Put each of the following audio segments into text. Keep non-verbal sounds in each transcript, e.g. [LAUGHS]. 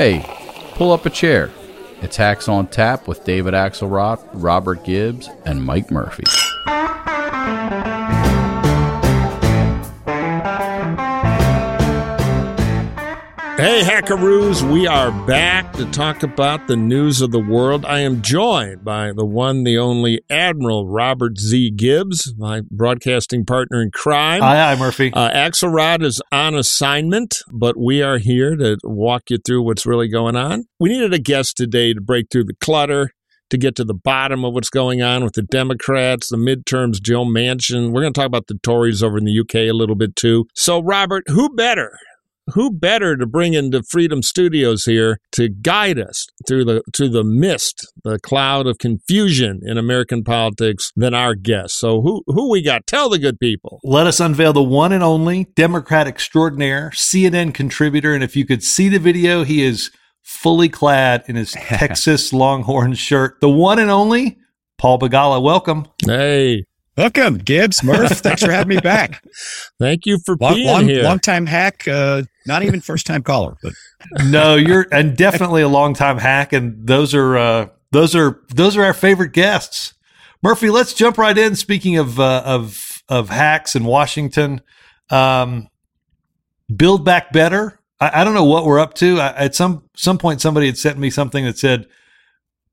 Hey, pull up a chair. It's Hacks on Tap with David Axelrod, Robert Gibbs, and Mike Murphy. Hey, Hackaroos, we are back to talk about the news of the world. I am joined by the one, the only Admiral Robert Z. Gibbs, my broadcasting partner in crime. Aye, aye, Murphy. Uh, Axelrod is on assignment, but we are here to walk you through what's really going on. We needed a guest today to break through the clutter, to get to the bottom of what's going on with the Democrats, the midterms, Joe Manchin. We're going to talk about the Tories over in the UK a little bit too. So, Robert, who better who better to bring into Freedom Studios here to guide us through the to the mist, the cloud of confusion in American politics than our guest? So who who we got? Tell the good people. Let us unveil the one and only Democrat extraordinaire, CNN contributor, and if you could see the video, he is fully clad in his [LAUGHS] Texas Longhorn shirt. The one and only Paul Begala. Welcome. Hey. Welcome, Gibbs, Murph. Thanks for having me back. [LAUGHS] Thank you for long, being long, here. Long time hack, uh, not even first time caller, but no, you're and definitely a long time hack, and those are uh, those are those are our favorite guests. Murphy, let's jump right in. Speaking of uh, of of hacks in Washington, um, build back better. I, I, don't know what we're up to. I, at some some point, somebody had sent me something that said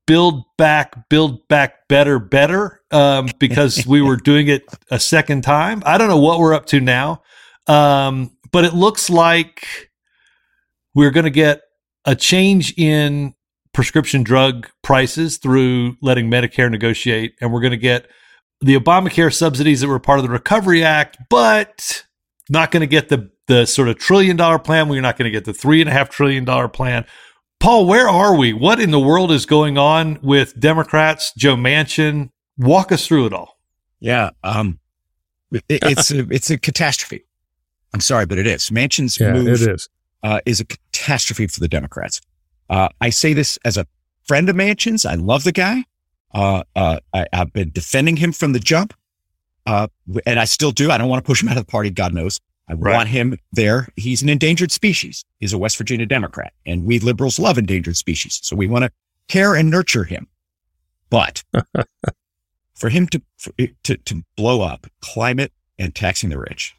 build back, build back better, better, um, because [LAUGHS] we were doing it a second time. I don't know what we're up to now, um, but it looks like we're going to get a change in prescription drug prices through letting Medicare negotiate, and we're going to get the Obamacare subsidies that were part of the Recovery Act, but not going to get the the sort of trillion dollar plan. We're not going to get the three and a half trillion dollar plan. Paul, where are we? What in the world is going on with Democrats, Joe Manchin? Walk us through it all. Yeah, um, it, it's a, [LAUGHS] it's a catastrophe. I'm sorry, but it is. Manchin's yeah, move it is. Uh, is a catastrophe for the Democrats. Uh, I say this as a friend of Manchin's. I love the guy. Uh, uh I, have been defending him from the jump, uh, and I still do. I don't want to push him out of the party. God knows. I right. want him there. He's an endangered species. He's a West Virginia Democrat and we liberals love endangered species. So we want to care and nurture him. But [LAUGHS] for him to, for, to, to blow up climate and taxing the rich.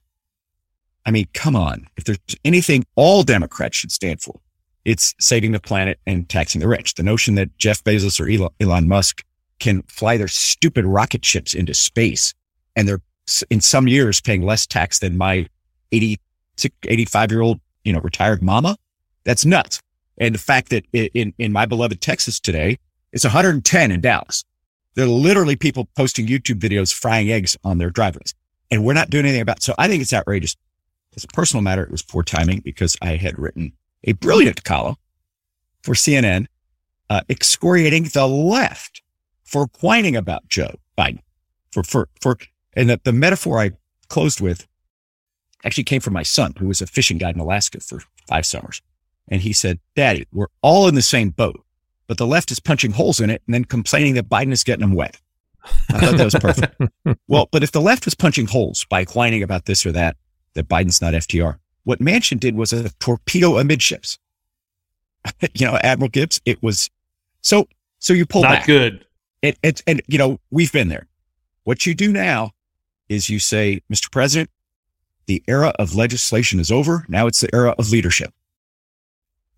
I mean, come on. If there's anything all Democrats should stand for, it's saving the planet and taxing the rich. The notion that Jeff Bezos or Elon, Elon Musk can fly their stupid rocket ships into space and they're in some years paying less tax than my 80, 85 year old, you know, retired mama. That's nuts. And the fact that in, in my beloved Texas today, it's 110 in Dallas. There are literally people posting YouTube videos frying eggs on their driveways and we're not doing anything about it. So I think it's outrageous. As a personal matter, it was poor timing because I had written a brilliant column for CNN, uh, excoriating the left for whining about Joe Biden for, for, for, and the, the metaphor I closed with actually came from my son, who was a fishing guide in Alaska for five summers. And he said, Daddy, we're all in the same boat, but the left is punching holes in it and then complaining that Biden is getting them wet. I thought that was perfect. [LAUGHS] well, but if the left was punching holes by whining about this or that, that Biden's not FDR, what Manchin did was a torpedo amidships. [LAUGHS] you know, Admiral Gibbs, it was so, so you pull not back. good. It, it, and you know, we've been there. What you do now is you say, Mr. President, the era of legislation is over. Now it's the era of leadership.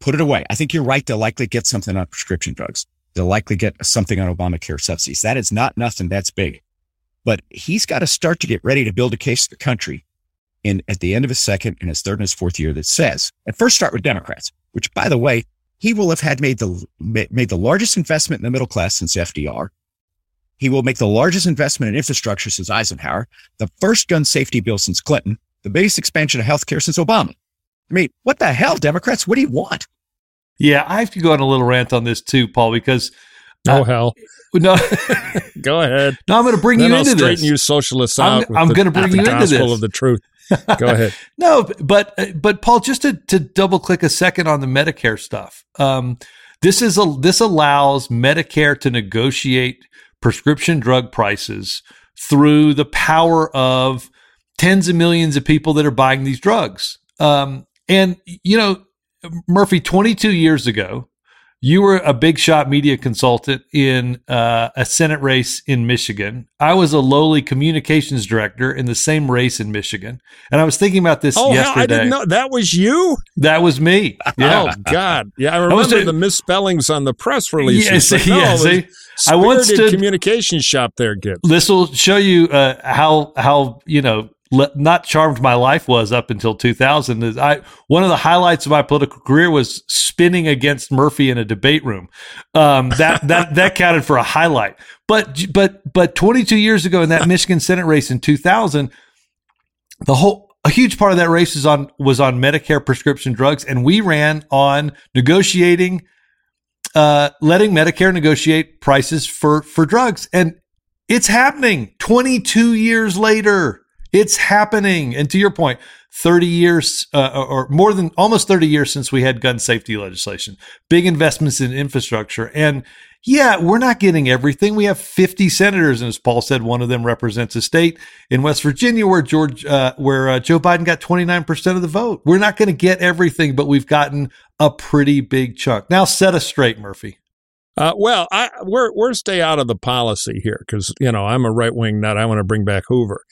Put it away. I think you're right. They'll likely get something on prescription drugs. They'll likely get something on Obamacare subsidies. That is not nothing. That's big. But he's got to start to get ready to build a case to the country in at the end of his second and his third and his fourth year that says, at first start with Democrats, which by the way, he will have had made the, made the largest investment in the middle class since FDR. He will make the largest investment in infrastructure since Eisenhower, the first gun safety bill since Clinton, the biggest expansion of healthcare since Obama. I mean, what the hell, Democrats? What do you want? Yeah, I have to go on a little rant on this too, Paul, because oh uh, hell, [LAUGHS] no, [LAUGHS] go ahead. No, I'm going to bring then you I'll into straighten this. you socialists out. I'm, I'm going to bring you into this. of the truth. Go [LAUGHS] ahead. no, but but Paul, just to to double click a second on the Medicare stuff. Um, this is a this allows Medicare to negotiate prescription drug prices through the power of tens of millions of people that are buying these drugs. Um, and, you know, Murphy, 22 years ago, you were a big shot media consultant in uh, a Senate race in Michigan. I was a lowly communications director in the same race in Michigan. And I was thinking about this oh, yesterday. I didn't know that was you. That was me. [LAUGHS] Yeah. Oh God. Yeah, I remember I the misspellings on the press releases. Yeah, [LAUGHS] see, no, yeah, see I once did communication shop there, Gibbs. This will show you uh, how how you know le- not charmed my life was up until 2000 is I one of the highlights of my political career was spinning against Murphy in a debate room. Um, that [LAUGHS] that that counted for a highlight. But but but 22 years ago in that Michigan Senate race in 2000, the whole a huge part of that race is on was on Medicare prescription drugs, and we ran on negotiating, uh, letting Medicare negotiate prices for for drugs, and it's happening 22 years later. It's happening. And to your point, 30 years uh, or more than almost 30 years since we had gun safety legislation, big investments in infrastructure. And yeah, we're not getting everything. We have 50 senators, and as Paul said, one of them represents a state in West Virginia where George, uh, where uh, Joe Biden got 29 percent of the vote. We're not going to get everything, but we've gotten a pretty big chunk. Now, set us straight, Murphy. Uh, well, I, we're we're stay out of the policy here because you know I'm a right wing nut. I want to bring back Hoover,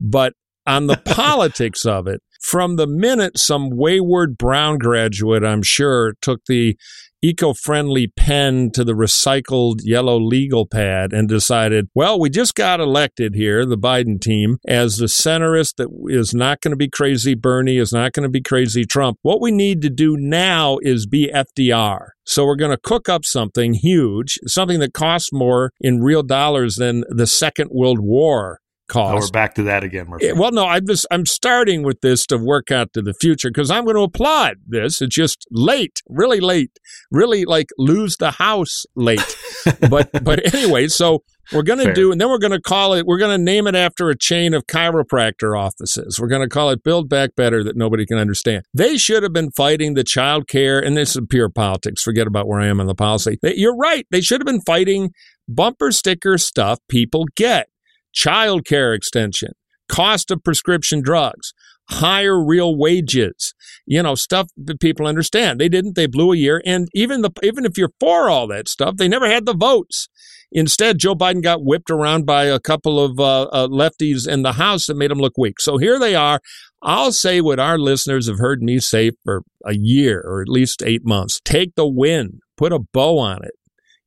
but on the [LAUGHS] politics of it, from the minute some wayward Brown graduate, I'm sure, took the eco friendly pen to the recycled yellow legal pad and decided, well, we just got elected here, the Biden team, as the centrist that is not going to be crazy Bernie, is not going to be crazy Trump. What we need to do now is be FDR. So we're going to cook up something huge, something that costs more in real dollars than the Second World War cost. Oh, we're back to that again, Murphy. Well, no, I'm just I'm starting with this to work out to the future because I'm going to applaud this. It's just late, really late, really like lose the house late. [LAUGHS] but but anyway, so we're going to do, and then we're going to call it. We're going to name it after a chain of chiropractor offices. We're going to call it Build Back Better that nobody can understand. They should have been fighting the child care, and this is pure politics. Forget about where I am on the policy. They, you're right. They should have been fighting bumper sticker stuff people get child care extension, cost of prescription drugs, higher real wages, you know, stuff that people understand. They didn't, they blew a year. And even the even if you're for all that stuff, they never had the votes. Instead, Joe Biden got whipped around by a couple of uh, uh, lefties in the House that made him look weak. So here they are. I'll say what our listeners have heard me say for a year or at least eight months. Take the win, put a bow on it.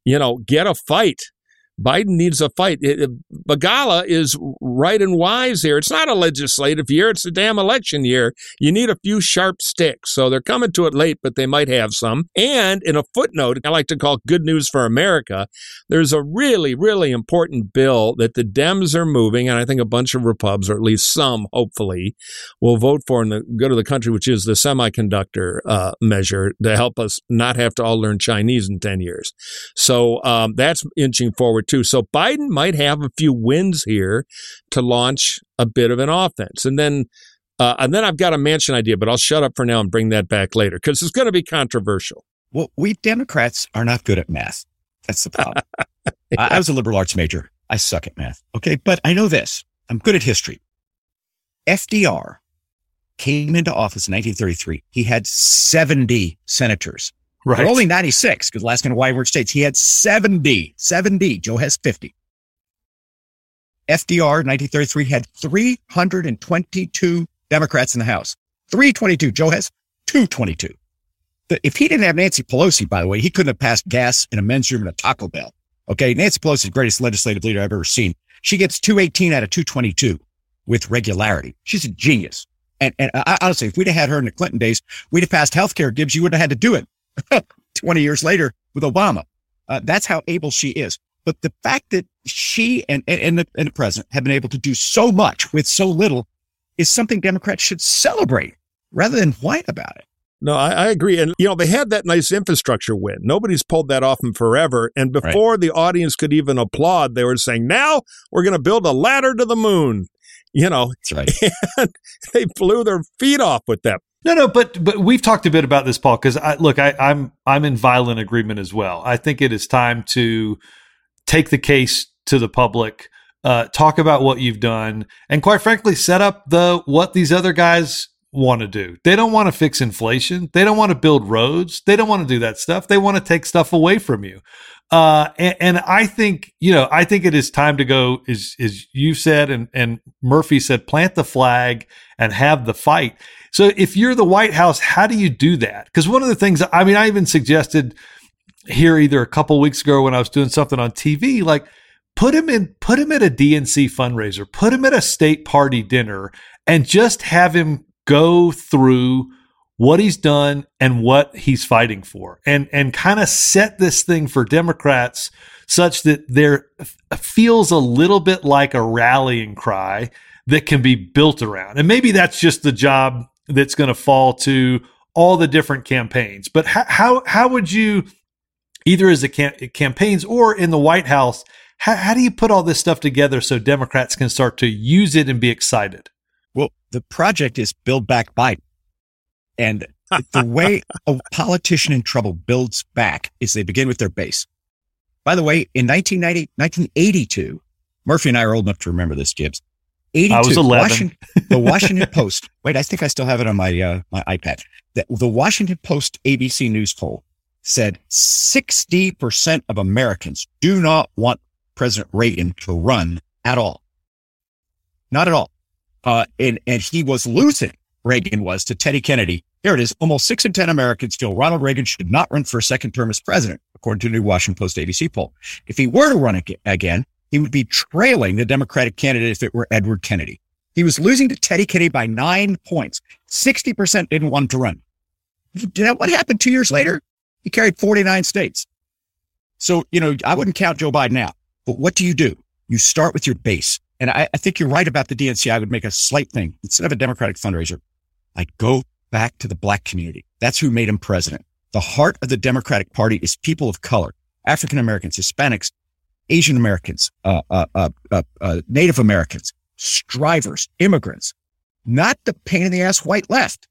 You know, get a fight Biden needs a fight. It, Begala is right and wise here. It's not a legislative year, it's a damn election year. You need a few sharp sticks. So they're coming to it late, but they might have some. And in a footnote, I like to call good news for America, there's a really, really important bill that the Dems are moving, and I think a bunch of Repubs, or at least some, hopefully, will vote for the good of the country, which is the semiconductor uh, measure to help us not have to all learn Chinese in 10 years. So um, that's inching forward too. So Biden might have a few wins here to launch a bit of an offense. And then uh, and then I've got a Manchin idea, but I'll shut up for now and bring that back later because it's going to be controversial. Well, we Democrats are not good at math. That's the problem. yeah. [LAUGHS] I, I was a liberal arts major. I suck at math. Okay. But I know this. I'm good at history. FDR came into office in 1933. He had 70 senators. Right. But only 96 because wide word states he had 70, 70. Joe has 50. FDR 1933 had 322 Democrats in the House. 322. Joe has 222. If he didn't have Nancy Pelosi, by the way, he couldn't have passed gas in a men's room in a Taco Bell. Okay. Nancy Pelosi is the greatest legislative leader I've ever seen. She gets 218 out of 222 with regularity. She's a genius. And, and I, honestly, if we'd have had her in the Clinton days, we'd have passed health care. Gibbs. You wouldn't have had to do it. [LAUGHS] 20 years later with Obama. Uh, that's how able she is. But the fact that she and, and, the, and the president have been able to do so much with so little is something Democrats should celebrate rather than whine about it. No, I, I, agree. And, you know, they had that nice infrastructure win. Nobody's pulled that off in forever. And before right. the audience could even applaud, they were saying, now we're going to build a ladder to the moon. You know, That's right. [LAUGHS] And they blew their feet off with that. No, no, but but we've talked a bit about this, Paul. Because I look, I, I'm I'm in violent agreement as well. I think it is time to take the case to the public, uh, talk about what you've done, and quite frankly, set up the what these other guys want to do. They don't want to fix inflation. They don't want to build roads. They don't want to do that stuff. They want to take stuff away from you. Uh, and, and, I think, you know, I think it is time to go, as, as you said, and, and Murphy said, plant the flag and have the fight. So if you're the White House, how do you do that? Because one of the things, I mean, I even suggested here either a couple weeks ago when I was doing something on TV, like put him in, put him at a DNC fundraiser, put him at a state party dinner and just have him go through what he's done and what he's fighting for and and kind of set this thing for Democrats such that there feels a little bit like a rallying cry that can be built around. And maybe that's just the job that's going to fall to all the different campaigns. But how how, how would you either as the cam- campaigns or in the White House how, how do you put all this stuff together so Democrats can start to use it and be excited? Well, the project is Build Back Biden. And the way a politician in trouble builds back is they begin with their base. By the way, in 1990, 1982, Murphy and I are old enough to remember this, Gibbs. 82, I was 11. Washington, [LAUGHS] the Washington Post. Wait, I think I still have it on my uh, my iPad. The, the Washington Post ABC News poll said 60% of Americans do not want President Reagan to run at all. Not at all. Uh, and, and he was losing, Reagan was, to Teddy Kennedy. Here it is. Almost six in 10 Americans feel Ronald Reagan should not run for a second term as president, according to the new Washington Post ABC poll. If he were to run again, he would be trailing the Democratic candidate if it were Edward Kennedy. He was losing to Teddy Kennedy by nine points. 60% didn't want to run. You know what happened two years later? He carried 49 states. So, you know, I wouldn't count Joe Biden out. But what do you do? You start with your base. And I, I, think you're right about the DNC. I would make a slight thing instead of a Democratic fundraiser. I'd go back to the black community. That's who made him president. The heart of the Democratic Party is people of color, African Americans, Hispanics, Asian Americans, uh uh, uh, uh, uh, Native Americans, strivers, immigrants, not the pain in the ass white left.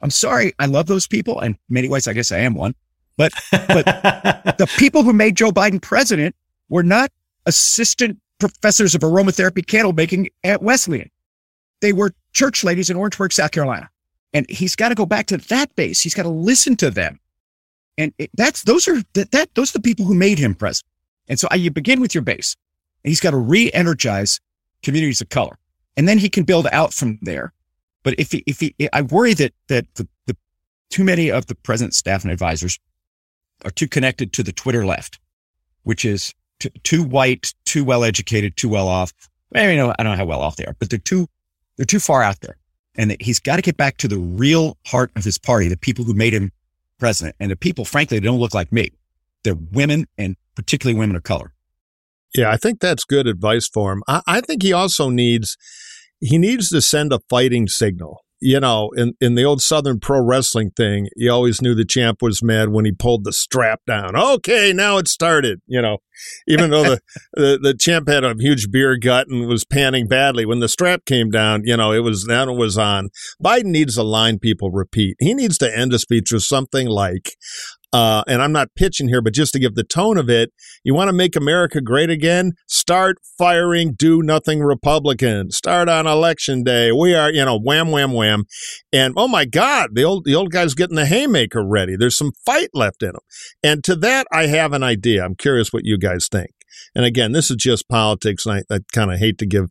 I'm sorry. I love those people. And many ways, I guess I am one. But, but [LAUGHS] the people who made Joe Biden president were not assistant professors of aromatherapy candle making at Wesleyan. They were church ladies in Orangeburg, South Carolina. And he's got to go back to that base. He's got to listen to them. And it, that's, those are, that, that, those are the people who made him president. And so you begin with your base and he's got to re-energize communities of color and then he can build out from there. But if he, if he, I worry that, that the, the too many of the present staff and advisors are too connected to the Twitter left, which is too, too white, too well educated, too well off. I mean, I don't know how well off they are, but they're too, they're too far out there. And that he's got to get back to the real heart of his party, the people who made him president. And the people, frankly, don't look like me. They're women and particularly women of color. Yeah, I think that's good advice for him. I, I think he also needs, he needs to send a fighting signal you know, in, in the old Southern pro wrestling thing, you always knew the champ was mad when he pulled the strap down. Okay, now it started, you know, even though the, [LAUGHS] the, the, champ had a huge beer gut and was panning badly. When the strap came down, you know, it was, that was on. Biden needs a line people repeat. He needs to end a speech with something like, uh, and I'm not pitching here, but just to give the tone of it, you want to make America great again? Start firing do nothing Republicans. Start on election day. We are, you know, wham, wham, wham. And oh my God, the old, the old guy's getting the haymaker ready. There's some fight left in him. And to that, I have an idea. I'm curious what you guys think. And again, this is just politics, and I, I kind of hate to give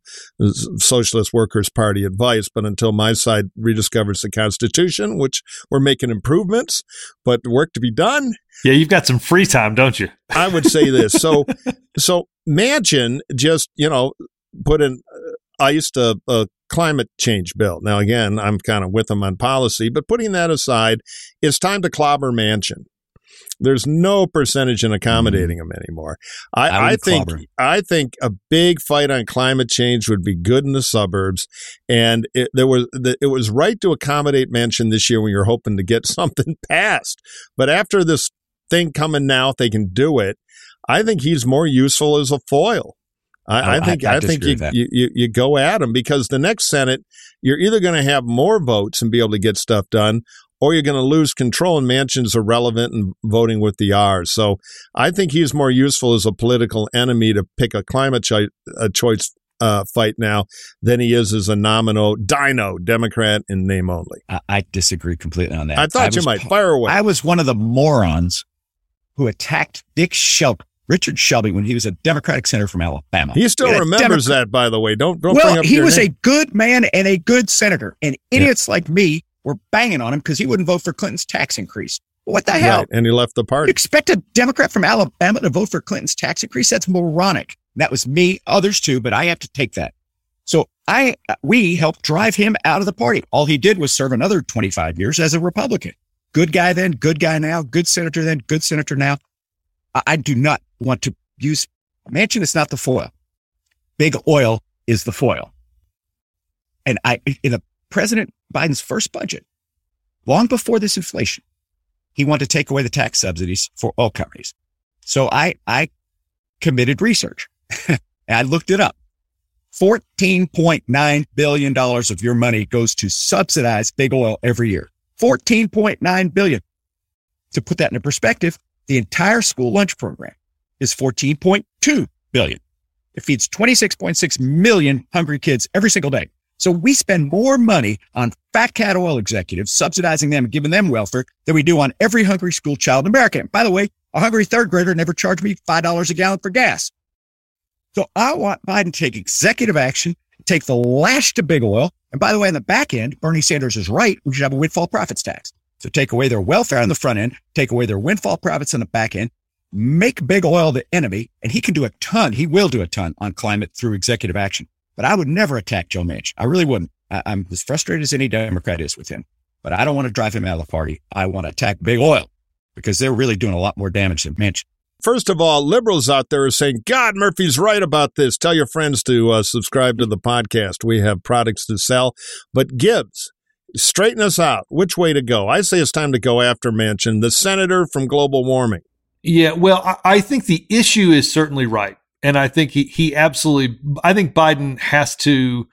Socialist Workers Party advice, but until my side rediscovers the Constitution, which we're making improvements, but work to be done. Yeah, you've got some free time, don't you? [LAUGHS] I would say this. So, [LAUGHS] so Manchin just you know put in uh, iced a, a climate change bill. Now, again, I'm kind of with them on policy, but putting that aside, it's time to clobber Manchin. There's no percentage in accommodating mm. them anymore. I, I, I think I think a big fight on climate change would be good in the suburbs, and it, there was it was right to accommodate Manchin this year when you're hoping to get [LAUGHS] something passed. But after this thing coming now, if they can do it, I think he's more useful as a foil. I, I think I, I, I think you, you, you go at him because the next Senate you're either going to have more votes and be able to get stuff done, or you're going to lose control and Manchin's irrelevant in voting with the R's. So I think he's more useful as a political enemy to pick a climate cho- a choice uh, fight now than he is as a nominal dino Democrat in name only. I, I disagree completely on that. I thought you was might fire away. I was one of the morons who attacked Dick Shelby, Richard Shelby, when he was a Democratic senator from Alabama. he still Yeah, remembers Democrat- that, by the way. Don't don't bring well, he was name. a good man and a good senator, and idiots like me were banging on him because he wouldn't vote for Clinton's tax increase. What the hell? Right, and he left the party. You expect a Democrat from Alabama to vote for Clinton's tax increase? That's moronic. That was me, others too, but I have to take that. So I, uh, we helped drive him out of the party. All he did was serve another 25 years as a Republican. Good guy then, good guy now, good senator then, good senator now. I, I do not want to use Manchin is not the foil. Big oil is the foil. And I, in a President Biden's first budget, long before this inflation, he wanted to take away the tax subsidies for oil companies. So I, I committed research. and [LAUGHS] I looked it up. $14.9 billion of your money goes to subsidize big oil every year. 14.9 billion. To put that into perspective, the entire school lunch program is 14.2 billion. It feeds 26.6 million hungry kids every single day. So we spend more money on fat cat oil executives, subsidizing them and giving them welfare than we do on every hungry school child in America. And by the way, a hungry third grader never charged me $5 a gallon for gas. So I want Biden to take executive action, take the lash to big oil. And by the way, on the back end, Bernie Sanders is right. We should have a windfall profits tax. So take away their welfare on the front end, take away their windfall profits on the back end, make big oil the enemy. And he can do a ton. He will do a ton on climate through executive action. But I would never attack Joe Manchin. I really wouldn't. I, I'm as frustrated as any Democrat is with him. But I don't want to drive him out of the party. I want to attack big oil because they're really doing a lot more damage than Manchin. First of all, liberals out there are saying, God, Murphy's right about this. Tell your friends to uh, subscribe to the podcast. We have products to sell. But Gibbs, straighten us out. Which way to go? I say it's time to go after Manchin, the senator from global warming. Yeah, well, I, I think the issue is certainly right. And I think he, he absolutely, I think Biden has to,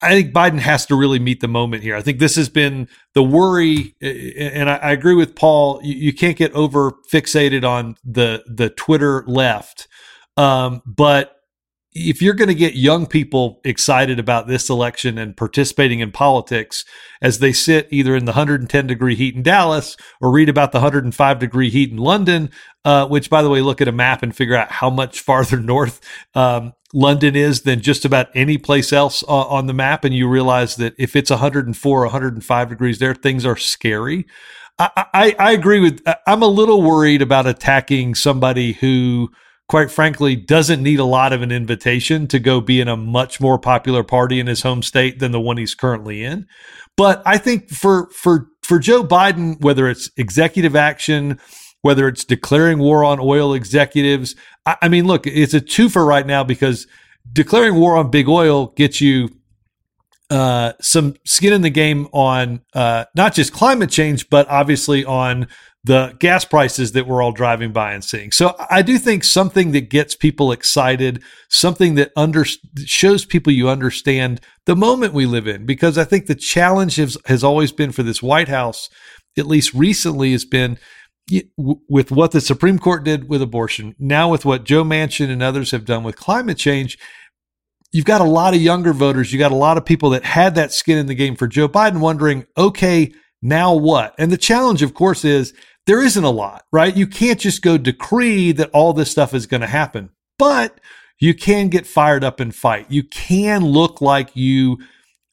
I think Biden has to really meet the moment here. I think this has been the worry, and I, I agree with Paul. You, you, can't get over fixated on the the Twitter left, um, but if you're going to get young people excited about this election and participating in politics as they sit either in the 110 degree heat in Dallas or read about the 105 degree heat in London, uh, which, by the way, look at a map and figure out how much farther [LAUGHS] north um, London is than just about any place else uh, on the map. And you realize that if it's 104 or 105 degrees there, things are scary. I, I, I agree with, I'm a little worried about attacking somebody who quite frankly, doesn't need a lot of an invitation to go be in a much more popular party in his home state than the one he's currently in. But I think for for for Joe Biden, whether it's executive action, whether it's declaring war on oil executives, I, I mean, look, it's a twofer right now because declaring war on big oil gets you uh, some skin in the game on uh, not just climate change, but obviously on the gas prices that we're all driving by and seeing. So I do think something that gets people excited, something that under, shows people you understand the moment we live in, because I think the challenge has, has always been for this White House, at least recently, has been with what the Supreme Court did with abortion, now with what Joe Manchin and others have done with climate change. You've got a lot of younger voters. You got a lot of people that had that skin in the game for Joe Biden wondering, okay, now what? And the challenge, of course, is there isn't a lot, right? You can't just go decree that all this stuff is going to happen, but you can get fired up and fight. You can look like you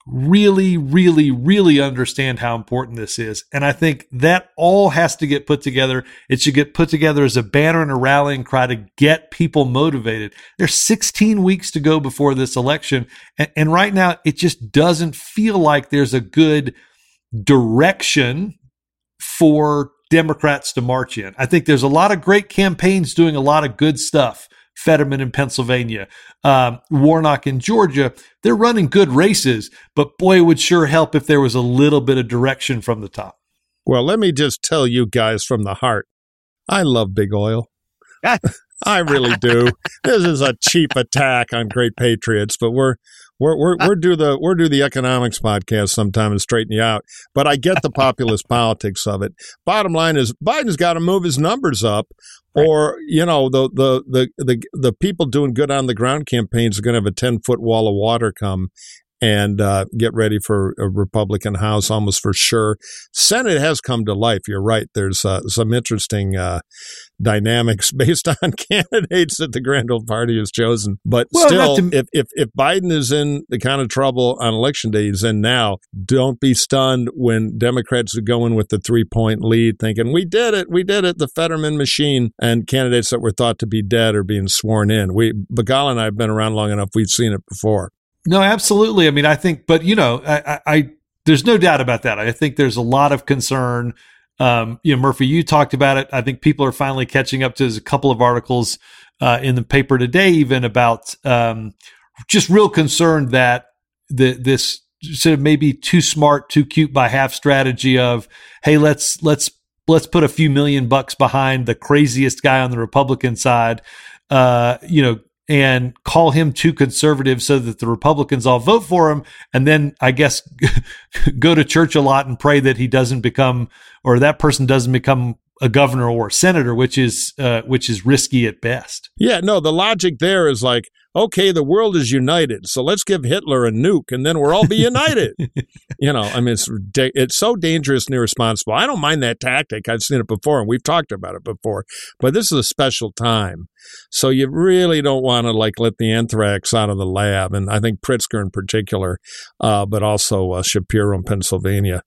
really, really, really understand how important this is. And I think that all has to get put together. It should get put together as a banner and a rallying cry to get people motivated. There's 16 weeks to go before this election. And, and right now, it just doesn't feel like there's a good direction for Democrats to march in. I think there's a lot of great campaigns doing a lot of good stuff. Fetterman in Pennsylvania, um, Warnock in Georgia. They're running good races, but boy, it would sure help if there was a little bit of direction from the top. Well, let me just tell you guys from the heart I love big oil. [LAUGHS] I really do. this is a cheap attack on great patriots, but we're We're we're we're do the we're do the economics podcast sometime and straighten you out. But I get the populist [LAUGHS] politics of it. Bottom line is Biden's got to move his numbers up, right. or you know the, the the the the people doing good on the ground campaigns are going to have a ten foot wall of water come, and uh, get ready for a Republican House almost for sure. Senate has come to life. You're right. There's uh, some interesting uh, dynamics [LAUGHS] based on [LAUGHS] candidates that the Grand Old Party has chosen. But well, still, to... if, if, if Biden is in the kind of trouble on election day he's in now, don't be stunned when Democrats are going with the three point lead, thinking, we did it, we did it, the Fetterman machine, and candidates that were thought to be dead are being sworn in. We, Begala and I have been around long enough, we've seen it before. No, absolutely. I mean, I think, but you know, I, I, I there's no doubt about that. I think there's a lot of concern. Um, you know, Murphy, you talked about it. I think people are finally catching up to a couple of articles uh, in the paper today, even about um, just real concern that the this sort of maybe too smart, too cute by half strategy of, hey, let's let's let's put a few million bucks behind the craziest guy on the Republican side. Uh, you know, and call him too conservative so that the Republicans all vote for him. And then I guess [LAUGHS] go to church a lot and pray that he doesn't become or that person doesn't become a governor or a senator, which is uh, which is risky at best. Yeah, no, the logic there is like okay, the world is united, so let's give Hitler a nuke, and then we'll all be united. [LAUGHS] you know, I mean, it's it's so dangerous and irresponsible. I don't mind that tactic. I've seen it before, and we've talked about it before. But this is a special time, so you really don't want to like let the anthrax out of the lab. And I think Pritzker in particular, uh, but also uh, Shapiro in Pennsylvania.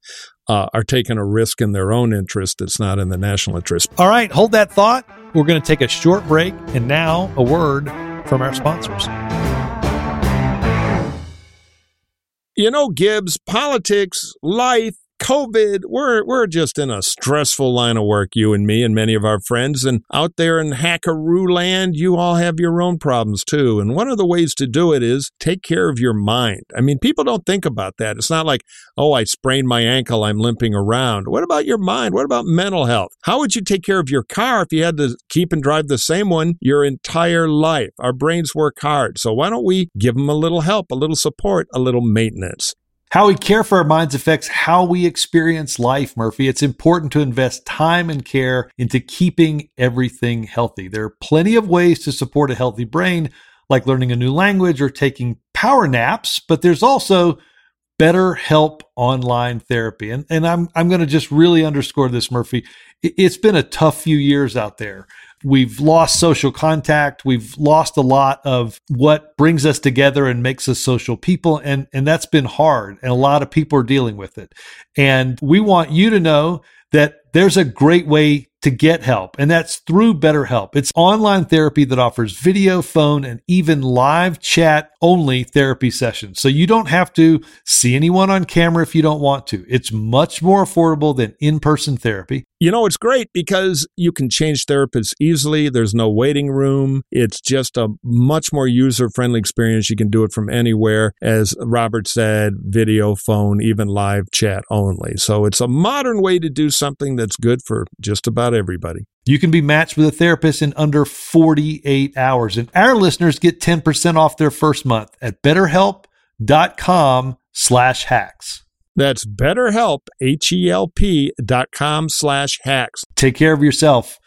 Uh, are taking a risk in their own interest. It's not in the national interest. All right, hold that thought. We're going to take a short break. And now, a word from our sponsors. You know, Gibbs, politics, life, COVID, we're we're just in a stressful line of work, you and me and many of our friends. And out there in Hackaroo land, you all have your own problems too. And one of the ways to do it is take care of your mind. I mean, people don't think about that. It's not like, oh, I sprained my ankle, I'm limping around. What about your mind? What about mental health? How would you take care of your car if you had to keep and drive the same one your entire life? Our brains work hard. So why don't we give them a little help, a little support, a little maintenance? How we care for our minds affects how we experience life, Murphy. It's important to invest time and care into keeping everything healthy. There are plenty of ways to support a healthy brain, like learning a new language or taking power naps, but there's also better help online therapy. And, and I'm, I'm going to just really underscore this, Murphy. It's been a tough few years out there. We've lost social contact. We've lost a lot of what brings us together and makes us social people. And, and that's been hard. And a lot of people are dealing with it. And we want you to know that there's a great way to get help, and that's through BetterHelp. It's online therapy that offers video, phone, and even live chat only therapy sessions. So you don't have to see anyone on camera if you don't want to. It's much more affordable than in person therapy. You know, it's great because you can change therapists easily. There's no waiting room. It's just a much more user friendly experience. You can do it from anywhere. As Robert said, video, phone, even live chat only. So it's a modern way to do something that's good for just about everybody. You can be matched with a therapist in under 48 hours. And our listeners get 10% off their first month at betterhelp.com slash hacks. That's betterhelp, H-E-L-P dot com slash hacks. Take care of yourself.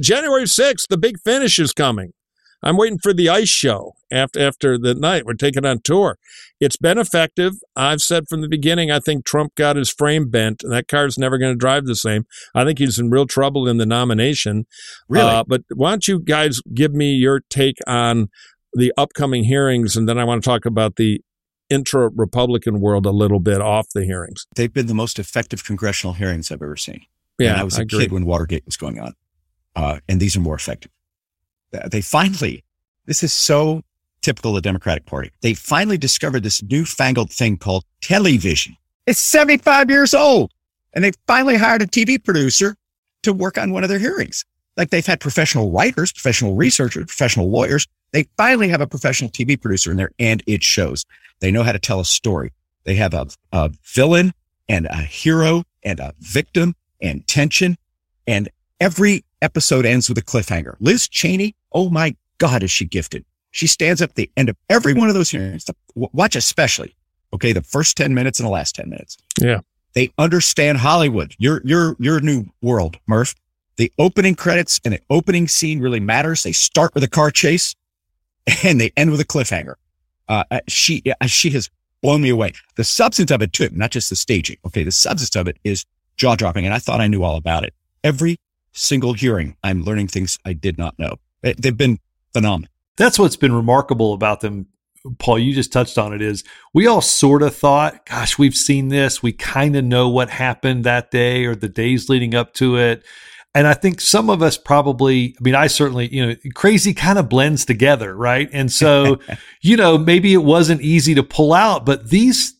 January 6th, the big finish is coming. I'm waiting for the ice show after after the night. We're taking on tour. It's been effective. I've said from the beginning, I think Trump got his frame bent, and that car's never going to drive the same. I think he's in real trouble in the nomination. Really? Uh, but why don't you guys give me your take on the upcoming hearings, and then I want to talk about the intra Republican world a little bit off the hearings. They've been the most effective congressional hearings I've ever seen. Yeah, and I was a I kid when Watergate was going on, uh, and these are more effective they finally, this is so typical of the Democratic Party. They finally discovered this newfangled thing called television. It's 75 years old. And they finally hired a TV producer to work on one of their hearings. Like they've had professional writers, professional researchers, professional lawyers. They finally have a professional TV producer in there and it shows. They know how to tell a story. They have a, a villain and a hero and a victim and tension. And every episode ends with a cliffhanger. Liz Cheney, oh my God, is she gifted? She stands up at the end of every one of those hearings. Watch especially, okay, the first 10 minutes and the last 10 minutes. Yeah. They understand Hollywood, your, your, your new world, Murph. The opening credits and the opening scene really matters. They start with a car chase and they end with a cliffhanger. Uh, uh she, uh, she has blown me away. The substance of it too, not just the staging. Okay. The substance of it is jaw dropping. And I thought I knew all about it. Every single hearing, I'm learning things I did not know. They've been phenomenal. That's what's been remarkable about them. Paul, you just touched on it is we all sort of thought, gosh, we've seen this. We kind of know what happened that day or the days leading up to it. And I think some of us probably, I mean, I certainly, you know, crazy kind of blends together, right? And so, [LAUGHS] you know, maybe it wasn't easy to pull out, but these,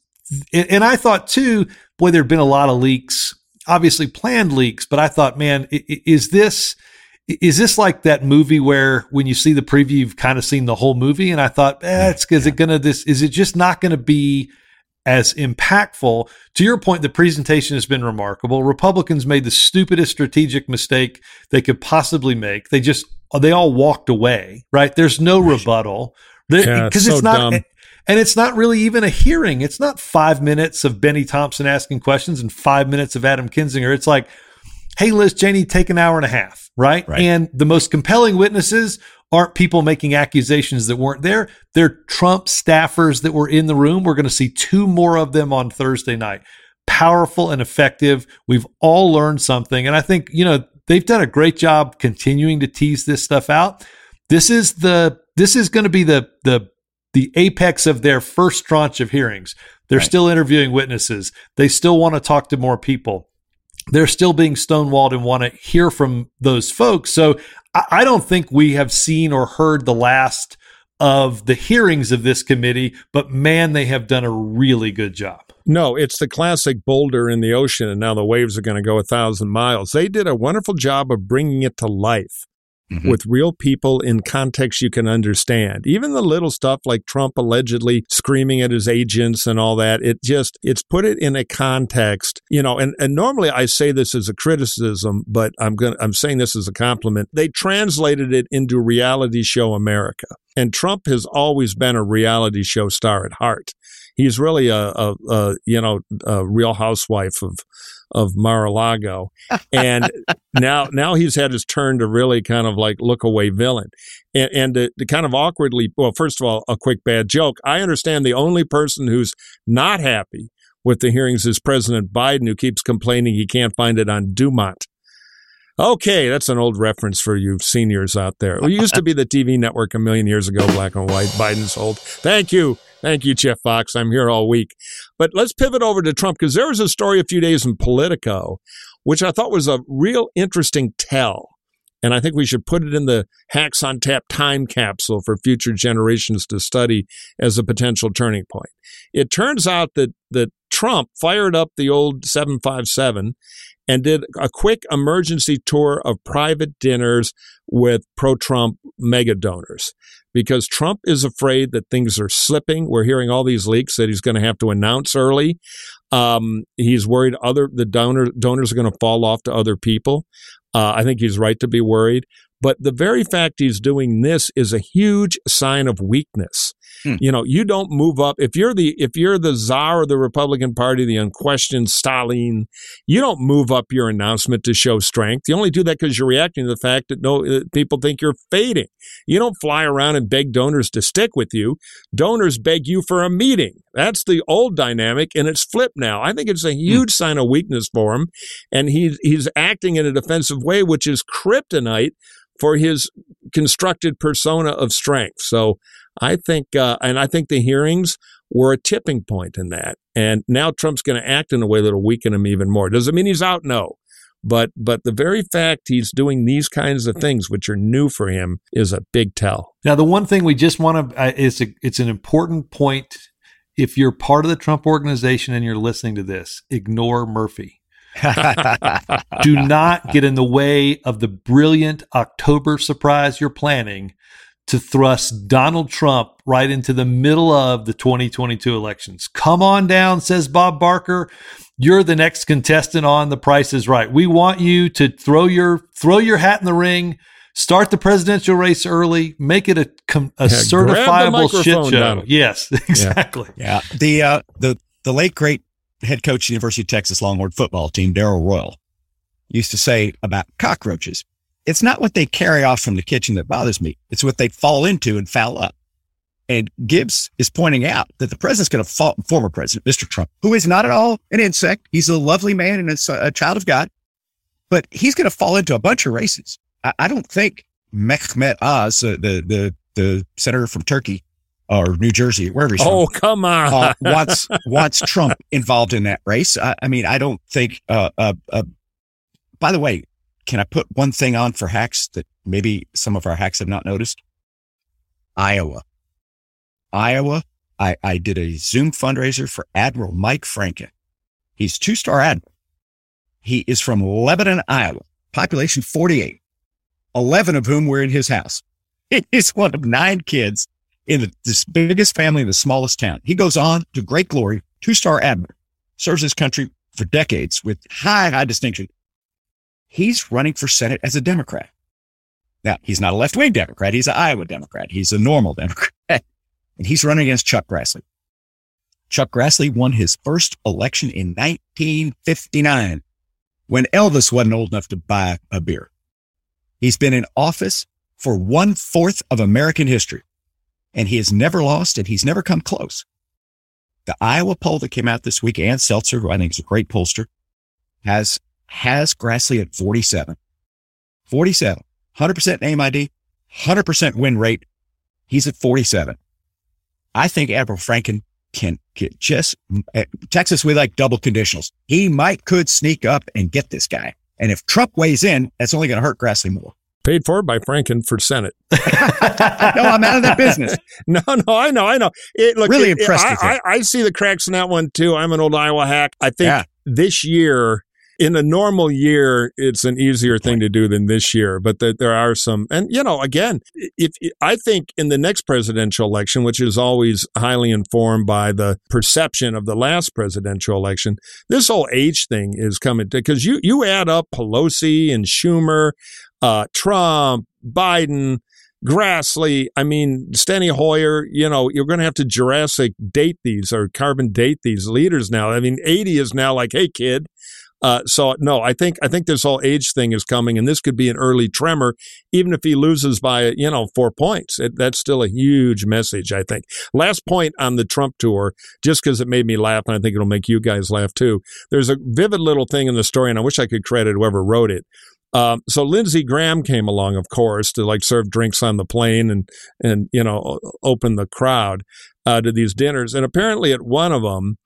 and I thought too, boy, there have been a lot of leaks, obviously planned leaks, but I thought, man, is this, is this like that movie where when you see the preview, you've kind of seen the whole movie? And I thought, eh, it's, is it going to this? Is it just not going to be as impactful? To your point, the presentation has been remarkable. Republicans made the stupidest strategic mistake they could possibly make. They just they all walked away. Right? There's no rebuttal because yeah, it's, so it's not. Dumb. And it's not really even a hearing. It's not five minutes of Bennie Thompson asking questions and five minutes of Adam Kinzinger. It's like, hey, Liz Cheney, take an hour and a half right? right? And the most compelling witnesses aren't people making accusations that weren't there. They're Trump staffers that were in the room. We're going to see two more of them on Thursday night. Powerful and effective. We've all learned something. And I think, you know, they've done a great job continuing to tease this stuff out. This is the this is going to be the the the apex of their first tranche of hearings. They're right. still interviewing witnesses. They still want to talk to more people they're still being stonewalled and want to hear from those folks. So I don't think we have seen or heard the last of the hearings of this committee, but man, they have done a really good job. No, it's the classic boulder in the ocean, and now the waves are going to go a thousand miles. They did a wonderful job of bringing it to life mm-hmm. with real people in context you can understand. Even the little stuff like Trump allegedly screaming at his agents and all that, it just, it's put it in a context, you know, and, and normally I say this as a criticism, but I'm going to, I'm saying this as a compliment. They translated it into reality show America. And Trump has always been a reality show star at heart. He's really a, a, a you know, a real housewife of, of Mar-a-Lago, and [LAUGHS] now now he's had his turn to really kind of like look away villain, and, and to, to, kind of awkwardly. Well, first of all, a quick bad joke. I understand the only person who's not happy with the hearings is President Biden, who keeps complaining he can't find it on Dumont. Okay, that's an old reference for you seniors out there. It used to be the TV network a million years ago, black and white. Biden's old. Thank you. Thank you, Jeff Fox. I'm here all week. But let's pivot over to Trump because there was a story a few days in Politico, which I thought was a real interesting tell. And I think we should put it in the Hacks on Tap time capsule for future generations to study as a potential turning point. It turns out that, that Trump fired up the old 757 and did a quick emergency tour of private dinners with pro Trump mega donors because Trump is afraid that things are slipping. We're hearing all these leaks that he's going to have to announce early. Um, he's worried other the donor, donors are going to fall off to other people. Uh, I think he's right to be worried. But the very fact he's doing this is a huge sign of weakness. Hmm. You know, you don't move up if you're the if you're the czar of the Republican Party, the unquestioned Stalin. You don't move up your announcement to show strength. You only do that because you're reacting to the fact that no uh, people think you're fading. You don't fly around and beg donors to stick with you. Donors beg you for a meeting. That's the old dynamic, and it's flipped now. I think it's a hmm. huge hmm. sign of weakness for him, and he's he's acting in a defensive way, which is kryptonite for his constructed persona of strength. So I think, uh, and I think the hearings were a tipping point in that. And now Trump's going to act in a way that'll weaken him even more. Does it mean he's out? No. But but the very fact he's doing these kinds of things, which are new for him, is a big tell. Now, the one thing we just want to uh, is a, it's an important point. If you're part of the Trump organization and you're listening to this, ignore Murphy. [LAUGHS] Do not get in the way of the brilliant October surprise you're planning to thrust Donald Trump right into the middle of the 2022 elections. Come on down, says Bob Barker. You're the next contestant on The Price is Right. We want you to throw your throw your hat in the ring, start the presidential race early, make it a, a yeah, certifiable shit show. Donald. Yes, [LAUGHS] exactly. Yeah, yeah. the uh, the the late great head coach of the University of Texas Longhorn football team, Darrell Royal, used to say about cockroaches it's not what they carry off from the kitchen that bothers me. It's what they fall into and foul up. And Gibbs is pointing out that the president's going to fall, former president, Mr. Trump, who is not at all an insect. He's a lovely man and a, a child of God, but he's going to fall into a bunch of races. I, I don't think Mehmet Oz, uh, the, the, the senator from Turkey or New Jersey, wherever he's oh, from, come on, uh, [LAUGHS] wants, wants Trump involved in that race. I, I mean, I don't think, uh, uh, uh by the way, can I put one thing on for hacks that maybe some of our hacks have not noticed? Iowa. Iowa, I, I did a Zoom fundraiser for Admiral Mike Franken. He's two star admiral. He is from Lebanon, Iowa, population 48, 11 of whom were in his house. [LAUGHS] He's one of nine kids in the, the biggest family in the smallest town. He goes on to great glory, two star admiral, serves his country for decades with high, high distinction he's running for Senate as a Democrat. Now, he's not a left wing Democrat. He's an Iowa Democrat. He's a normal Democrat. [LAUGHS] And he's running against Chuck Grassley. Chuck Grassley won his first election in 1959 when Elvis wasn't old enough to buy a beer. He's been in office for one fourth of American history and he has never lost and he's never come close. The Iowa poll that came out this week, Ann Selzer, who I think is a great pollster, has has Grassley at 47. 47. 100% name ID, 100% win rate. He's at 47. I think Admiral Franken can get just Texas We like double conditionals. He might could sneak up and get this guy. And if Trump weighs in, that's only going to hurt Grassley more. Paid for by Franken for Senate. [LAUGHS] no, I'm out of that business. [LAUGHS] no, no, I know, I know. It, look, really it, impressed. It, I, I, I, see the cracks in that one too. I'm an old Iowa hack. I think yeah. this year in a normal year, it's an easier thing to do than this year, but the, there are some, and you know, again, if I think in the next presidential election, which is always highly informed by the perception of the last presidential election, this whole age thing is coming to because you you add up Pelosi and Schumer, uh, Trump, Biden. Grassley, I mean, Steny Hoyer, you know, you're going to have to Jurassic date these or carbon date these leaders now. I mean, 80 is now like, hey, kid, uh, so no, I think I think this whole age thing is coming, and this could be an early tremor, even if he loses by you know four points. It, that's still a huge message. I think. Last point on the Trump tour, just because it made me laugh, and I think it'll make you guys laugh too. There's a vivid little thing in the story, and I wish I could credit whoever wrote it. Um, so Lindsey Graham came along, of course, to like serve drinks on the plane and and you know open the crowd uh, to these dinners. And apparently, at one of them,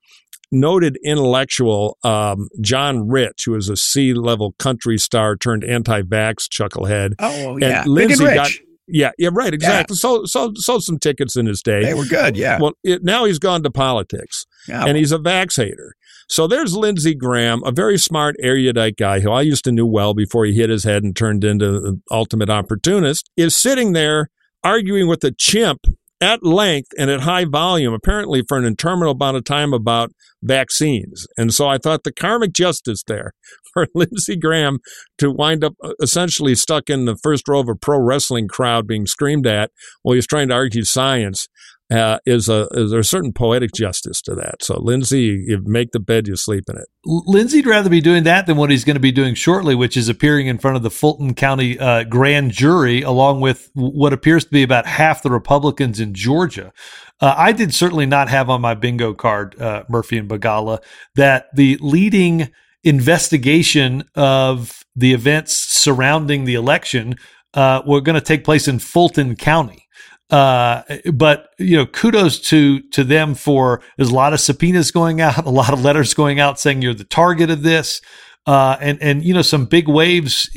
noted intellectual um, John Rich, who is a C level country star turned anti vax chucklehead. Oh, yeah. And Lindsey got. Yeah, yeah, right, exactly. Yeah. Sold, sold, sold some tickets in his day. They were good, yeah. Well, it, now he's gone to politics, yeah, and he's a vax hater. So there's Lindsey Graham, a very smart, erudite guy who I used to know well before he hit his head and turned into the ultimate opportunist, is sitting there arguing with a chimp at length and at high volume, apparently for an interminable amount of time about vaccines. And so I thought the karmic justice there [LAUGHS] for Lindsey Graham to wind up uh, essentially stuck in the first row of a pro wrestling crowd being screamed at while he's trying to argue science uh, is a is there a certain poetic justice to that. So Lindsey, you make the bed, you sleep in it. Lindsey'd rather be doing that than what he's going to be doing shortly, which is appearing in front of the Fulton County uh, grand jury, along with what appears to be about half the Republicans in Georgia. Uh, I did certainly not have on my bingo card, uh, Murphy and Begala, that the leading investigation of the events surrounding the election uh, were going to take place in Fulton County. Uh, but you know, kudos to to them for there's a lot of subpoenas going out, [LAUGHS] a lot of letters going out saying you're the target of this, uh, and and you know some big waves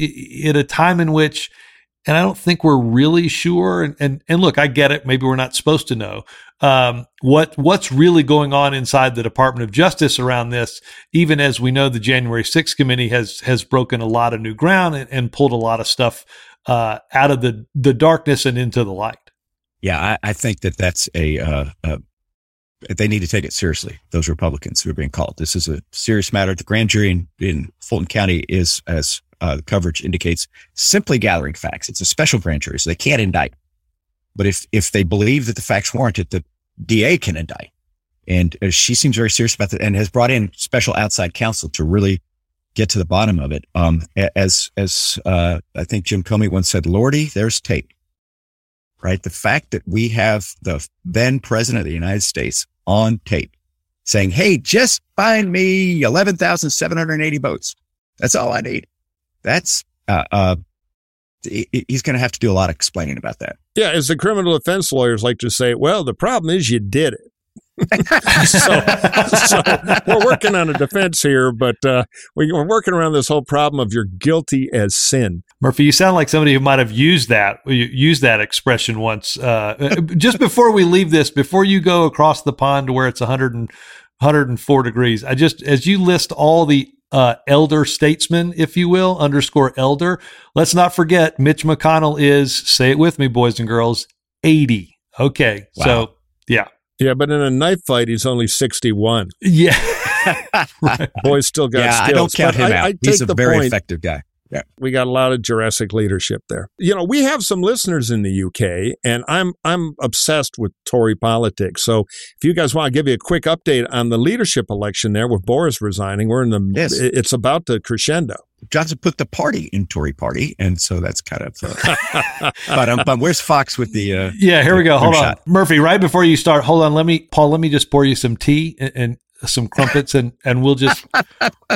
at a time in which, and I don't think we're really sure. And and, and look, I get it. Maybe we're not supposed to know um, what what's really going on inside the Department of Justice around this. Even as we know, the January 6th committee has has broken a lot of new ground and, and pulled a lot of stuff uh, out of the the darkness and into the light. Yeah, I, I think that that's a, uh, uh, they need to take it seriously. Those Republicans who are being called. This is a serious matter. The grand jury in, in Fulton County is, as uh, the coverage indicates, simply gathering facts. It's a special grand jury, so they can't indict. But if if they believe that the facts warrant it, the DA can indict. And uh, she seems very serious about that, and has brought in special outside counsel to really get to the bottom of it. Um, as as uh, I think Jim Comey once said, "Lordy, there's tape." Right? The fact that we have the then president of the United States on tape saying, Hey, just find me 11,780 votes. That's all I need. That's, uh, uh, he's going to have to do a lot of explaining about that. Yeah, as the criminal defense lawyers like to say, well, the problem is you did it. So, so, we're working on a defense here, but uh, we, are working around this whole problem of you're guilty as sin. Murphy, you sound like somebody who might have used that used that expression once. Uh, uh, just before we leave this, before you go across the pond to where it's 100 and, 104 degrees, I just as you list all the uh, elder statesmen, if you will, underscore elder. Let's not forget Mitch McConnell is, say it with me, boys and girls, 80. Okay. Wow. So, yeah. Yeah, but in a knife fight, he's only 61. Yeah. [LAUGHS] right. Boy, still got yeah, skills. I don't count him I, out. I he's a very point. effective guy. Yeah. We got a lot of Jurassic leadership there. You know, we have some listeners in the UK and I'm I'm obsessed with Tory politics. So if you guys want to give you a quick update on the leadership election there with Boris resigning, we're in the yes. it's about to crescendo. Johnson put the party in Tory party, and so that's kind of. Uh, [LAUGHS] but um, but where's Fox with the? Uh, yeah, here we go. Hold on, shot. Murphy. Right before you start, hold on. Let me, Paul. Let me just pour you some tea and, and some crumpets, and and we'll just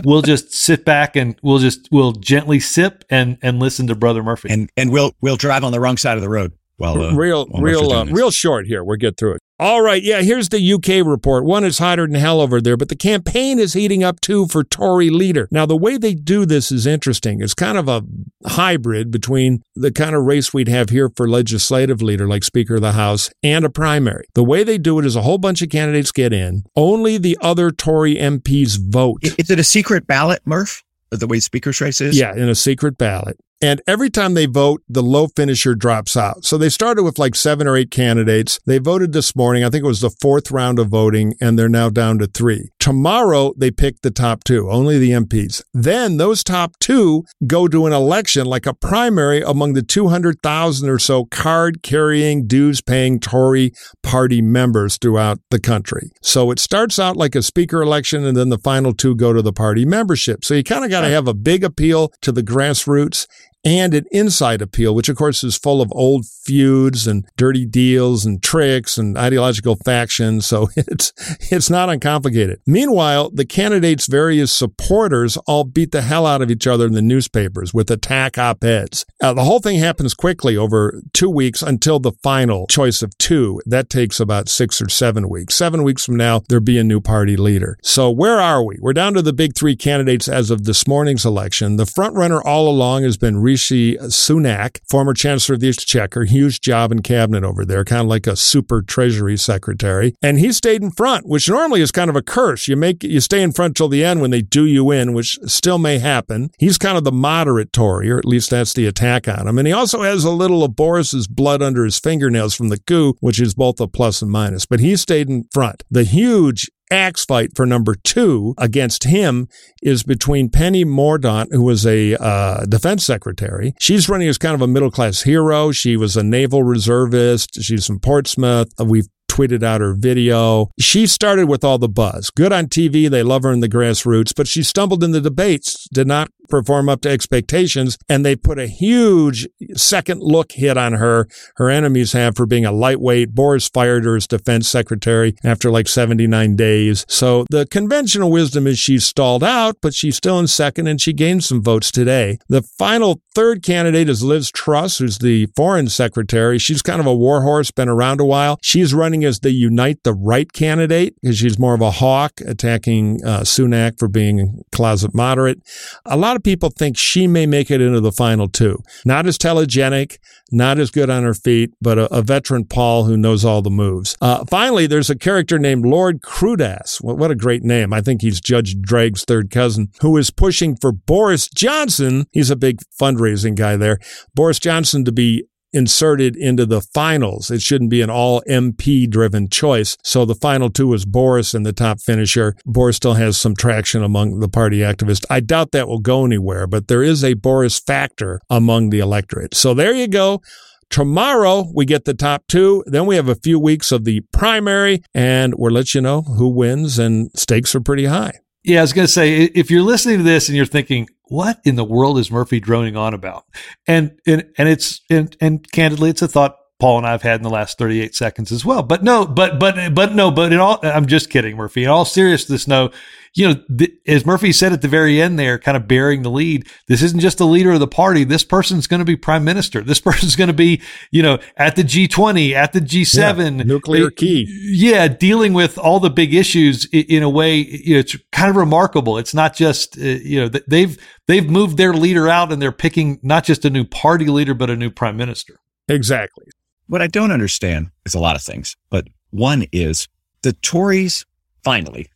we'll just sit back and we'll just we'll gently sip and and listen to Brother Murphy, and and we'll we'll drive on the wrong side of the road. Well, uh, real real uh, real short here. We'll get through it. All right, yeah, here's the UK report. One is hotter than hell over there, but the campaign is heating up too for Tory leader. Now, the way they do this is interesting. It's kind of a hybrid between the kind of race we'd have here for legislative leader, like Speaker of the House, and a primary. The way they do it is a whole bunch of candidates get in, only the other Tory MPs vote. Is it a secret ballot, Murph? The way Speaker's race is? Yeah, in a secret ballot. And every time they vote, the low finisher drops out. So they started with like seven or eight candidates. They voted this morning. I think it was the fourth round of voting, and they're now down to three. Tomorrow, they pick the top two, only the MPs. Then those top two go to an election like a primary among the 200,000 or so card carrying, dues paying Tory party members throughout the country. So it starts out like a speaker election, and then the final two go to the party membership. So you kind of got to have a big appeal to the grassroots and an inside appeal, which of course is full of old feuds and dirty deals and tricks and ideological factions. So [LAUGHS] it's, it's not uncomplicated. Meanwhile, the candidates' various supporters all beat the hell out of each other in the newspapers with attack op-eds. Uh, the whole thing happens quickly over two weeks until the final choice of two. That takes about six or seven weeks. Seven weeks from now, there'll be a new party leader. So where are we? We're down to the big three candidates as of this morning's election. The front runner all along has been Rishi Sunak, former Chancellor of the Exchequer, huge job in cabinet over there, kind of like a super Treasury Secretary. And he stayed in front, which normally is kind of a curse. You make you stay in front till the end when they do you in, which still may happen. He's kind of the moderate Tory, or at least that's the attack on him. And he also has a little of Boris's blood under his fingernails from the coup, which is both a plus and minus. But he stayed in front. The huge axe fight for number two against him is between Penny Mordaunt, who was a uh, defense secretary. She's running as kind of a middle class hero. She was a naval reservist. She's from Portsmouth. We've tweeted out her video. She started with all the buzz. Good on TV. They love her in the grassroots, but she stumbled in the debates, did not perform up to expectations, and they put a huge second look hit on her. Her enemies have for being a lightweight. Boris fired her as defense secretary after like 79 days. So the conventional wisdom is she's stalled out, but she's still in second and she gained some votes today. The final third candidate is Liz Truss, who's the foreign secretary. She's kind of a warhorse, been around a while. She's running as the Unite the Right candidate because she's more of a hawk, attacking uh, Sunak for being closet moderate. A lot of people think she may make it into the final two. Not as telegenic, not as good on her feet, but a, a veteran Paul who knows all the moves. Uh, finally, there's a character named Lord Cruddas. What, what a great name. I think he's Judge Drake's third cousin, who is pushing for Boris Johnson. He's a big fundraising guy there. Boris Johnson to be inserted into the finals. It shouldn't be an all MP driven choice. So the final two was Boris and the top finisher. Boris still has some traction among the party activists. I doubt that will go anywhere, but there is a Boris factor among the electorate. So there you go. Tomorrow we get the top two. Then we have a few weeks of the primary, and we'll let you know who wins. And stakes are pretty high. Yeah, I was going to say if you're listening to this and you're thinking, "What in the world is Murphy droning on about?" and and and it's and, and candidly, it's a thought Paul and I've had in the last 38 seconds as well. But no, but but but no, but in all, I'm just kidding, Murphy. In all seriousness, no, you know, th- as Murphy said at the very end there, kind of bearing the lead, this isn't just the leader of the party. This person's going to be prime minister. This [LAUGHS] person's going to be, you know, at the G20, at the G7, yeah, nuclear it, key. Yeah, dealing with all the big issues in, in a way, you know, it's kind of remarkable. It's not just, uh, you know, they've they've moved their leader out and they're picking not just a new party leader but a new prime minister. Exactly. What I don't understand is a lot of things, but one is the Tories finally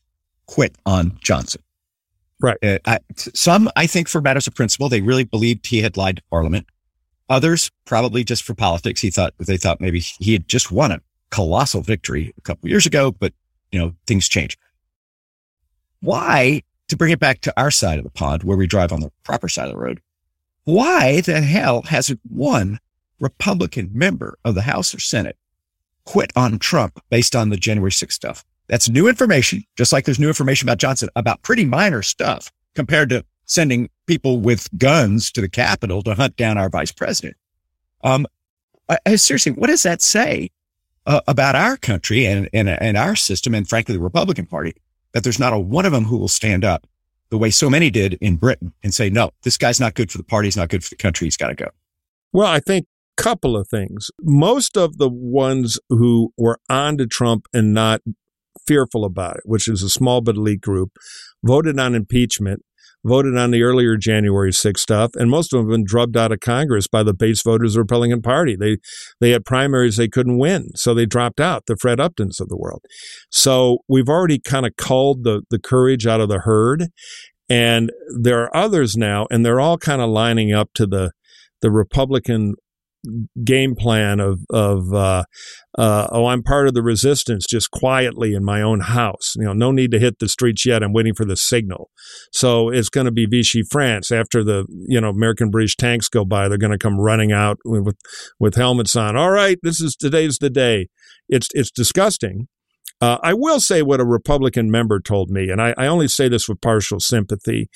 quit on Johnson. Right. Uh, I, some, I think, for matters of principle, they really believed he had lied to Parliament. Others, probably just for politics, he thought they thought maybe he had just won a colossal victory a couple years ago, but you know things change. Why, to bring it back to our side of the pond, where we drive on the proper side of the road, why the hell hasn't one Republican member of the House or Senate quit on Trump based on the January 6th stuff? That's new information, just like there's new information about Johnson about pretty minor stuff compared to sending people with guns to the Capitol to hunt down our vice president. Um, I, seriously, what does that say uh, about our country and, and, and our system and frankly, the Republican party that there's not a one of them who will stand up the way so many did in Britain and say, no, this guy's not good for the party. He's not good for the country. He's got to go. Well, I think couple of things. Most of the ones who were on to Trump and not fearful about it, which is a small but elite group, voted on impeachment, voted on the earlier January 6 stuff, and most of them have been drubbed out of Congress by the base voters of the Republican Party. They they had primaries they couldn't win, so they dropped out, the Fred Uptons of the world. So we've already kind of culled the, the courage out of the herd. And there are others now, and they're all kind of lining up to the the Republican game plan of of uh, uh, oh I'm part of the resistance just quietly in my own house. You know no need to hit the streets yet. I'm waiting for the signal. So it's going to be Vichy France. After the you know American British tanks go by they're going to come running out with with helmets on. All right this is today's the day. It's it's disgusting. Uh, I will say what a Republican member told me, and I, I, only say this with partial sympathy,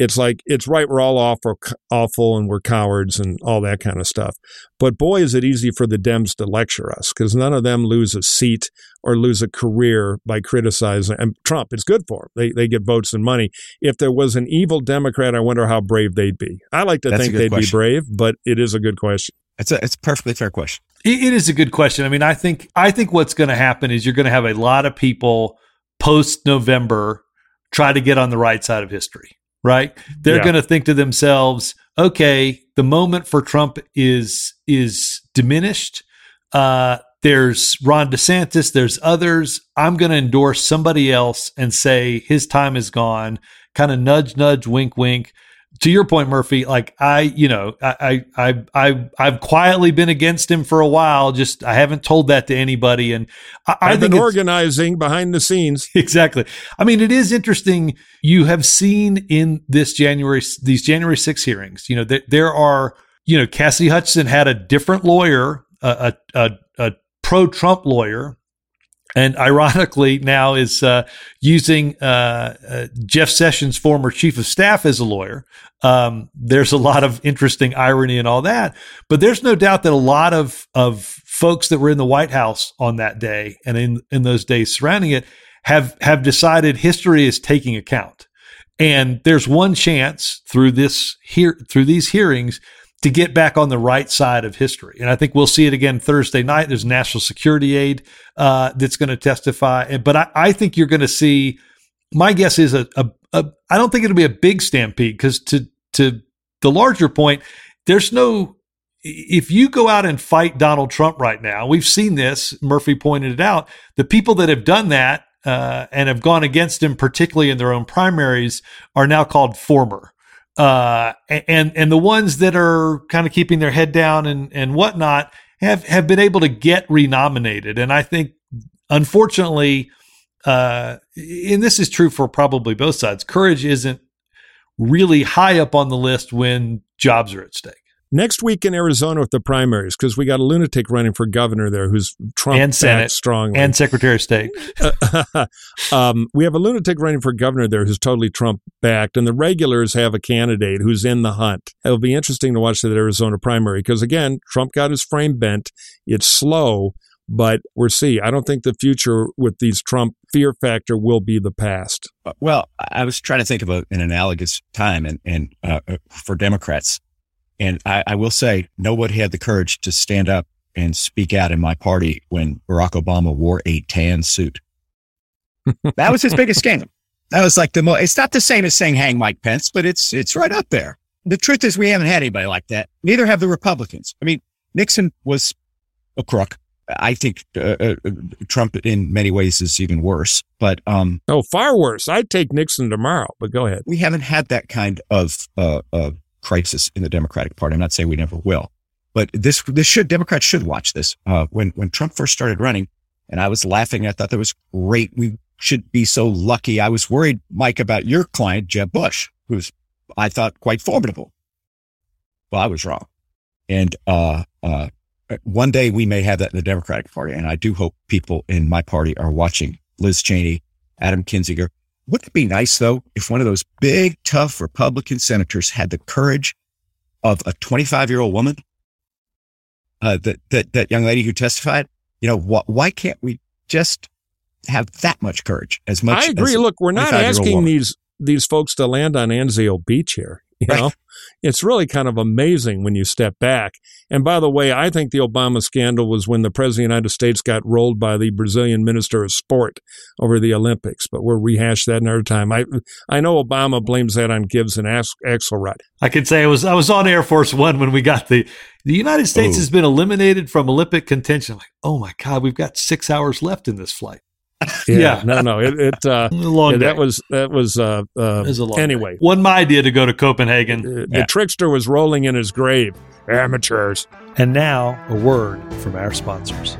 it's like it's right we're all awful awful and we're cowards and all that kind of stuff. But boy is it easy for the dems to lecture us because none of them lose a seat or lose a career by criticizing and trump it's good for them they, they get votes and money. If there was an evil democrat i wonder how brave they'd be. I like to That's think they'd question. be brave but it is a good question it's a it's a perfectly fair question. It is a good question. I mean i think i think what's going to happen is you're going to have a lot of people post november try to get on the right side of history right? They're yeah. going to think to themselves, okay, the moment for Trump is is diminished. Uh, there's Ron DeSantis, there's others. I'm going to endorse somebody else and say his time is gone. Kind of nudge, nudge, wink, wink to your point, Murphy, like I, you know, I, I, I, I've quietly been against him for a while. Just I haven't told that to anybody, and I, I've been organizing behind the scenes. [LAUGHS] Exactly. I mean, it is interesting. You have seen in this January, these January 6 hearings, you know, there, there are, you know, Cassidy Hutchinson had a different lawyer, a, a, a pro Trump lawyer and ironically now is uh, using uh, uh, Jeff Sessions' former chief of staff as a lawyer. Um, there's a lot of interesting irony and all that, but there's no doubt that a lot of of folks that were in the White House on that day and in in those days surrounding it have have decided history is taking account, and there's one chance through this here through these hearings to get back on the right side of history. And I think we'll see it again Thursday night. There's national security aid uh, that's going to testify. But I, I think you're going to see, my guess is a, a, a I don't think it'll be a big stampede because to, to the larger point, there's no, if you go out and fight Donald Trump right now, we've seen this, Murphy pointed it out, the people that have done that uh, and have gone against him, particularly in their own primaries, are now called former. Uh, and and the ones that are kind of keeping their head down and and whatnot have have been able to get renominated. And I think, unfortunately, uh, and this is true for probably both sides. Courage isn't really high up on the list when jobs are at stake. Next week in Arizona with the primaries, because we got a lunatic running for governor there who's Trump and Senate strong and Secretary of State. [LAUGHS] um, we have a lunatic running for governor there who's totally Trump backed, and the regulars have a candidate who's in the hunt. It'll be interesting to watch that Arizona primary because again, Trump got his frame bent. It's slow, but we'll see. I don't think the future with these Trump fear factor will be the past. Well, I was trying to think of a, an analogous time, and and uh, for Democrats and I, I will say, nobody had the courage to stand up and speak out in my party when Barack Obama wore a tan suit. [LAUGHS] that was his biggest scandal. That was like the most, it's not the same as saying hang Mike Pence, but it's, it's right up there. The truth is we haven't had anybody like that. Neither have the Republicans. I mean, Nixon was a crook. I think uh, uh, Trump in many ways is even worse, but, um, oh, far worse. I'd take Nixon tomorrow, but go ahead. We haven't had that kind of, uh, uh crisis in the Democratic Party. I'm not saying we never will, but this this should Democrats should watch this. Uh, when when Trump first started running, and I was laughing, I thought that was great. We should be so lucky. I was worried, Mike, about your client Jeb Bush, who's I thought quite formidable. Well, I was wrong, and uh, uh, one day we may have that in the Democratic Party, and I do hope people in my party are watching Liz Cheney, Adam Kinzinger, wouldn't it be nice though if one of those big, tough Republican senators had the courage of a 25 year old woman? Uh, that, that, that young lady who testified, you know, wh- why can't we just have that much courage as much? I agree. Look, we're not asking these, these folks to land on Anzio Beach here. [LAUGHS] You right. know, it's really kind of amazing when you step back. And by the way, I think the Obama scandal was when the president of the United States got rolled by the Brazilian minister of sport over the Olympics. But we'll rehash that another time. I I know Obama blames that on Gibbs and Axelrod. I could say I was I was on Air Force One when we got the the United States has been eliminated from Olympic contention. I'm like, oh my God, we've got six hours left in this flight. Yeah, yeah, no, no. It, it uh, [LAUGHS] long yeah, that was that was uh, uh was anyway. Day. Wasn't my idea to go to Copenhagen. The, the trickster was rolling in his grave. Amateurs. And now a word from our sponsors.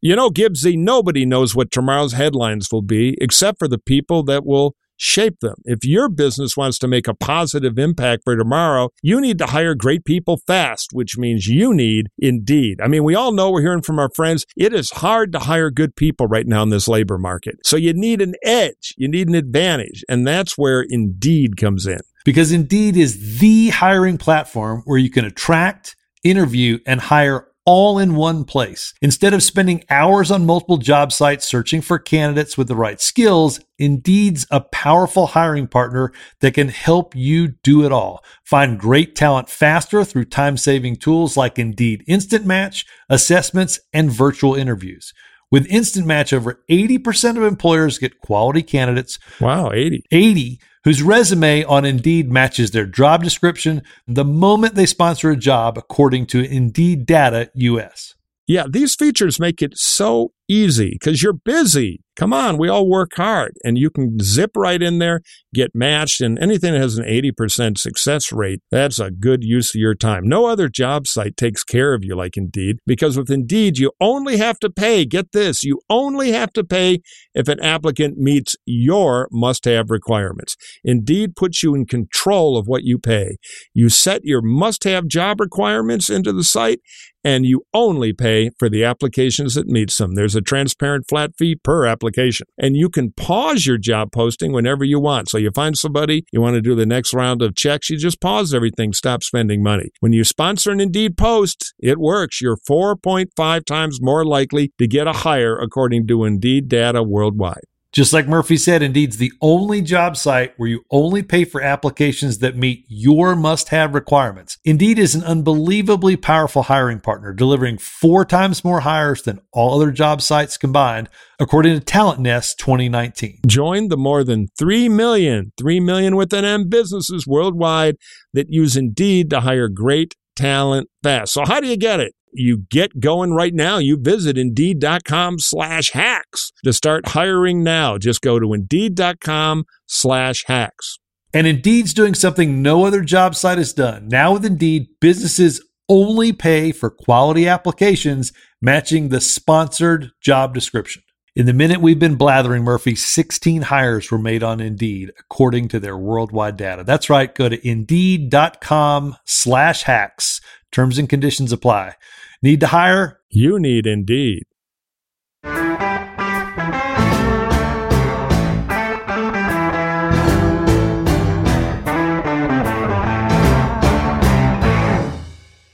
You know, Gibbsy, nobody knows what tomorrow's headlines will be except for the people that will shape them. If your business wants to make a positive impact for tomorrow, you need to hire great people fast, which means you need Indeed. I mean, we all know we're hearing from our friends, it is hard to hire good people right now in this labor market. So you need an edge, you need an advantage, and that's where Indeed comes in. Because Indeed is the hiring platform where you can attract, interview, and hire all in one place. Instead of spending hours on multiple job sites searching for candidates with the right skills, Indeed's a powerful hiring partner that can help you do it all. Find great talent faster through time saving tools like Indeed Instant Match, assessments, and virtual interviews. With Instant Match, over 80% of employers get quality candidates. Wow, 80. 80 whose resume on Indeed matches their job description the moment they sponsor a job, according to Indeed Data US. Yeah, these features make it so easy because you're busy. Come on, we all work hard and you can zip right in there, get matched, and anything that has an 80% success rate, that's a good use of your time. No other job site takes care of you like Indeed because with Indeed, you only have to pay, get this, you only have to pay if an applicant meets your must have requirements. Indeed puts you in control of what you pay. You set your must have job requirements into the site and you only pay for the applications that meets them. There's a transparent flat fee per application. And you can pause your job posting whenever you want. So you find somebody, you want to do the next round of checks, you just pause everything, stop spending money. When you sponsor an Indeed post, it works. You're 4.5 times more likely to get a hire according to Indeed data worldwide. Just like Murphy said, Indeed's the only job site where you only pay for applications that meet your must have requirements. Indeed is an unbelievably powerful hiring partner, delivering four times more hires than all other job sites combined, according to TalentNest 2019. Join the more than 3 million, 3 million with an M businesses worldwide that use Indeed to hire great talent fast. So, how do you get it? You get going right now. You visit indeed.com slash hacks to start hiring now. Just go to indeed.com slash hacks. And Indeed's doing something no other job site has done. Now with Indeed, businesses only pay for quality applications matching the sponsored job description. In the minute we've been blathering, Murphy, 16 hires were made on Indeed, according to their worldwide data. That's right. Go to Indeed.com slash hacks. Terms and conditions apply. Need to hire? You need Indeed.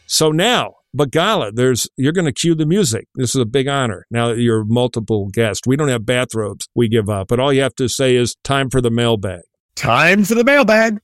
So now, Begala, there's you're going to cue the music. This is a big honor. Now that you're multiple guests, we don't have bathrobes. We give up, but all you have to say is time for the mailbag. Time for the mailbag.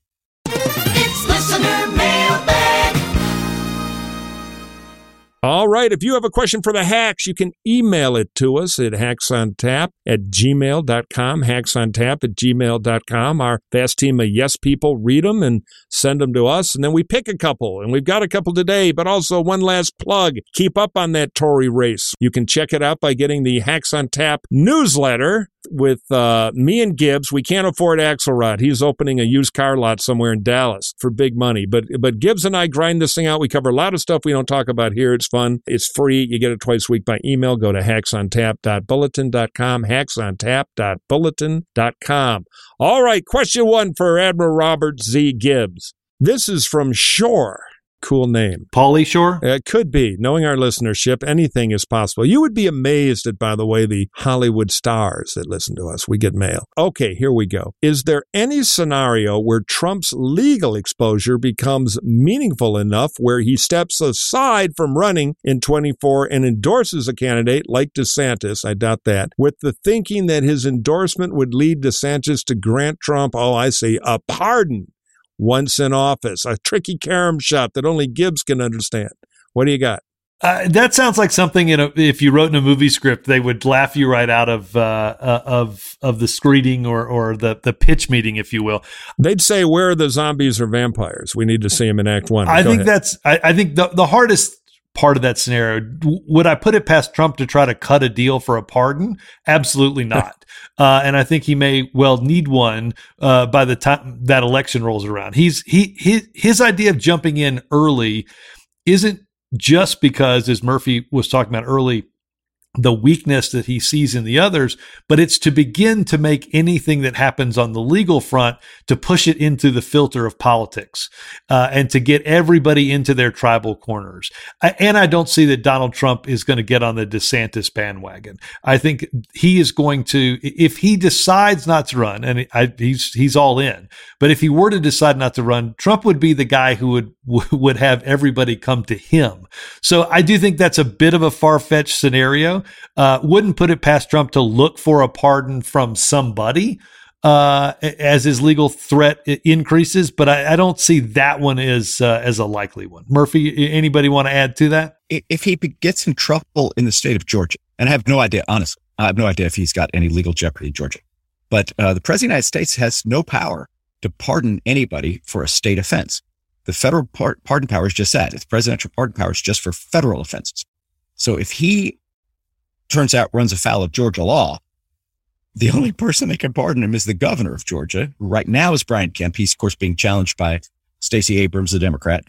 All right. If you have a question for the hacks, you can email it to us at hacksontap at gmail.com, hacksontap at gmail.com. Our vast team of yes people read them and send them to us, and then we pick a couple. And we've got a couple today, but also one last plug. Keep up on that Tory race. You can check it out by getting the Hacks on Tap newsletter with uh, me and Gibbs. We can't afford Axelrod. He's opening a used car lot somewhere in Dallas for big money. But but Gibbs and I grind this thing out. We cover a lot of stuff we don't talk about here. It's fun. It's free. You get it twice a week by email. Go to hacksontap.bulletin.com, hacksontap.bulletin.com. All right, question one for Admiral Robert Z. Gibbs. This is from Shore. Cool name. Pauly Shore? Uh, it could be. Knowing our listenership, anything is possible. You would be amazed at, by the way, the Hollywood stars that listen to us. We get mail. Okay, here we go. Is there any scenario where Trump's legal exposure becomes meaningful enough where he steps aside from running in 24 and endorses a candidate like DeSantis? I doubt that. With the thinking that his endorsement would lead DeSantis to grant Trump, oh, I see, a pardon once in office, a tricky carom shot that only Gibbs can understand. What do you got? Uh, that sounds like something in a, if you wrote in a movie script, they would laugh you right out of uh, uh, of of the screening or or the the pitch meeting, if you will. They'd say, "Where are the zombies or vampires? We need to see them in Act One." I Go think ahead. that's I, I think the the hardest part of that scenario would I put it past Trump to try to cut a deal for a pardon? Absolutely [LAUGHS] not. uh, and I think he may well need one uh, by the time that election rolls around. He's he his his idea of jumping in early isn't just because, as Murphy was talking about early, the weakness that he sees in the others, but it's to begin to make anything that happens on the legal front to push it into the filter of politics uh, and to get everybody into their tribal corners. I, and I don't see that Donald Trump is going to get on the DeSantis bandwagon. I think he is going to, if he decides not to run, and I, he's he's all in, but if he were to decide not to run, Trump would be the guy who would [LAUGHS] would have everybody come to him. So I do think that's a bit of a far fetched scenario. Uh, wouldn't put it past Trump to look for a pardon from somebody uh, as his legal threat increases, but I, I don't see that one as uh, as a likely one. Murphy, anybody want to add to that? If he gets in trouble in the state of Georgia, and I have no idea, honestly, I have no idea if he's got any legal jeopardy in Georgia, but uh, the president of the United States has no power to pardon anybody for a state offense. The federal par- pardon power is just that. It's presidential pardon power is just for federal offenses. So if he turns out runs afoul of Georgia law, the only person that can pardon him is the governor of Georgia. who Right now is Brian Kemp. He's of course being challenged by Stacey Abrams, the Democrat.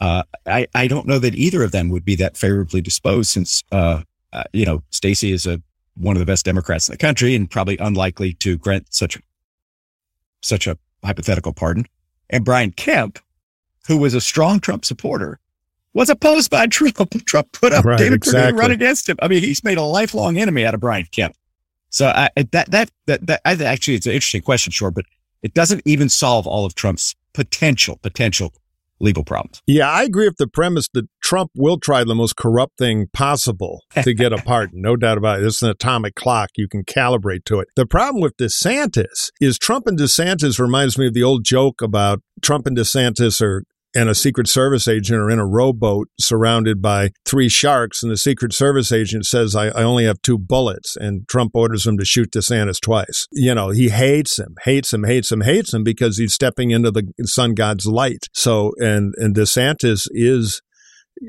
Uh, I, I don't know that either of them would be that favorably disposed since, uh, uh, you know, Stacey is a, one of the best Democrats in the country and probably unlikely to grant such, such a hypothetical pardon. And Brian Kemp, who was a strong Trump supporter, was opposed by Trump. [LAUGHS] Trump put up Right, David Perdue to run against him. I mean, he's made a lifelong enemy out of Brian Kemp. So I, that, that, that, that, I, actually, it's an interesting question, sure, but it doesn't even solve all of Trump's potential, potential legal problems. Yeah, I agree with the premise that Trump will try the most corrupt thing possible to get a [LAUGHS] pardon. No doubt about it. It's an atomic clock. You can calibrate to it. The problem with DeSantis is Trump and DeSantis reminds me of the old joke about Trump and DeSantis are and a Secret Service agent are in a rowboat surrounded by three sharks, and the Secret Service agent says, I, I only have two bullets, and Trump orders him to shoot DeSantis twice. You know, he hates him, hates him, hates him, hates him because he's stepping into the sun god's light. So, and, and DeSantis is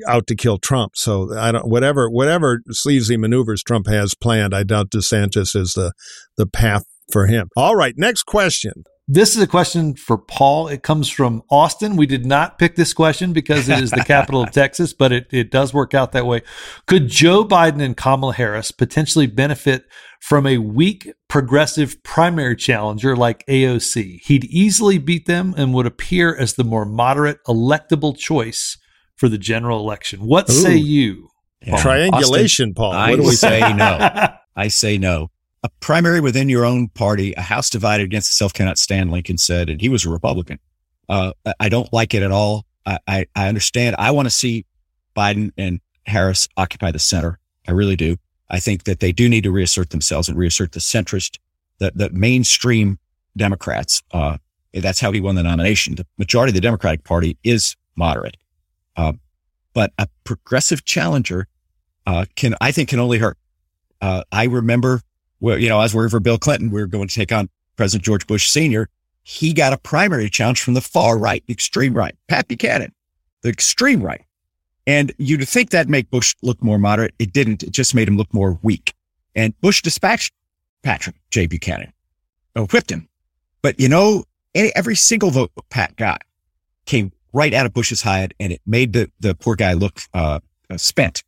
out to kill Trump. So I don't whatever whatever sleazy maneuvers Trump has planned, I doubt DeSantis is the the path for him. All right, next question. This is a question for Paul. It comes from Austin. We did not pick this question because it is the capital of [LAUGHS] Texas, but it, it does work out that way. Could Joe Biden and Kamala Harris potentially benefit from a weak progressive primary challenger like AOC? He'd easily beat them and would appear as the more moderate electable choice for the general election. What Ooh. say you? Yeah. Triangulation, Paul. I What do we say no. [LAUGHS] I say no. A primary within your own party, a house divided against itself cannot stand, Lincoln said, and he was a Republican. Uh, I- don't like it at all. I, I, I understand. I want to see Biden and Harris occupy the center. I really do. I think that they do need to reassert themselves and reassert the centrist, the, the mainstream Democrats. Uh, that's how he won the nomination. The majority of the Democratic Party is moderate. Uh, but a progressive challenger, uh, can, I think can only hurt. Uh, I remember well, you know, as we were for Bill Clinton, we were going to take on President George Bush Sr. He got a primary challenge from the far right, the extreme right, Pat Buchanan, the extreme right. And you'd think that'd make Bush look more moderate. It didn't. It just made him look more weak. And Bush dispatched Patrick J. Buchanan, or whipped him. But you know, any, every single vote Pat got came right out of Bush's hide and it made the, the poor guy look, uh, uh, spent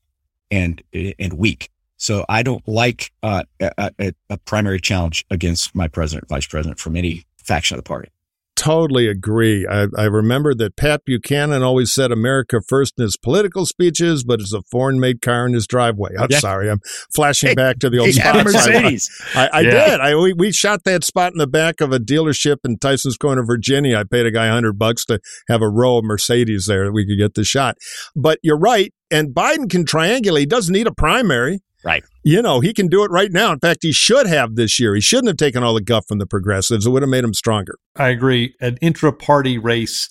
and, and weak. So I don't like uh, a, a, a primary challenge against my president, vice president from any faction of the party. totally agree. I, I remember that Pat Buchanan always said America first in his political speeches, but it's a foreign made car in his driveway. I'm Yeah. sorry. I'm flashing Hey, back to the old He had a spots. I- Mercedes. I, I Yeah. did. I we, we shot that spot in the back of a dealership in Tyson's Corner, Virginia. I paid a guy hundred bucks to have a row of Mercedes there that we could get the shot. But you're right, and Biden can triangulate. He doesn't need a primary. Right. You know, he can do it right now. In fact, he should have this year. He shouldn't have taken all the guff from the progressives. It would have made him stronger. I agree. An intra party race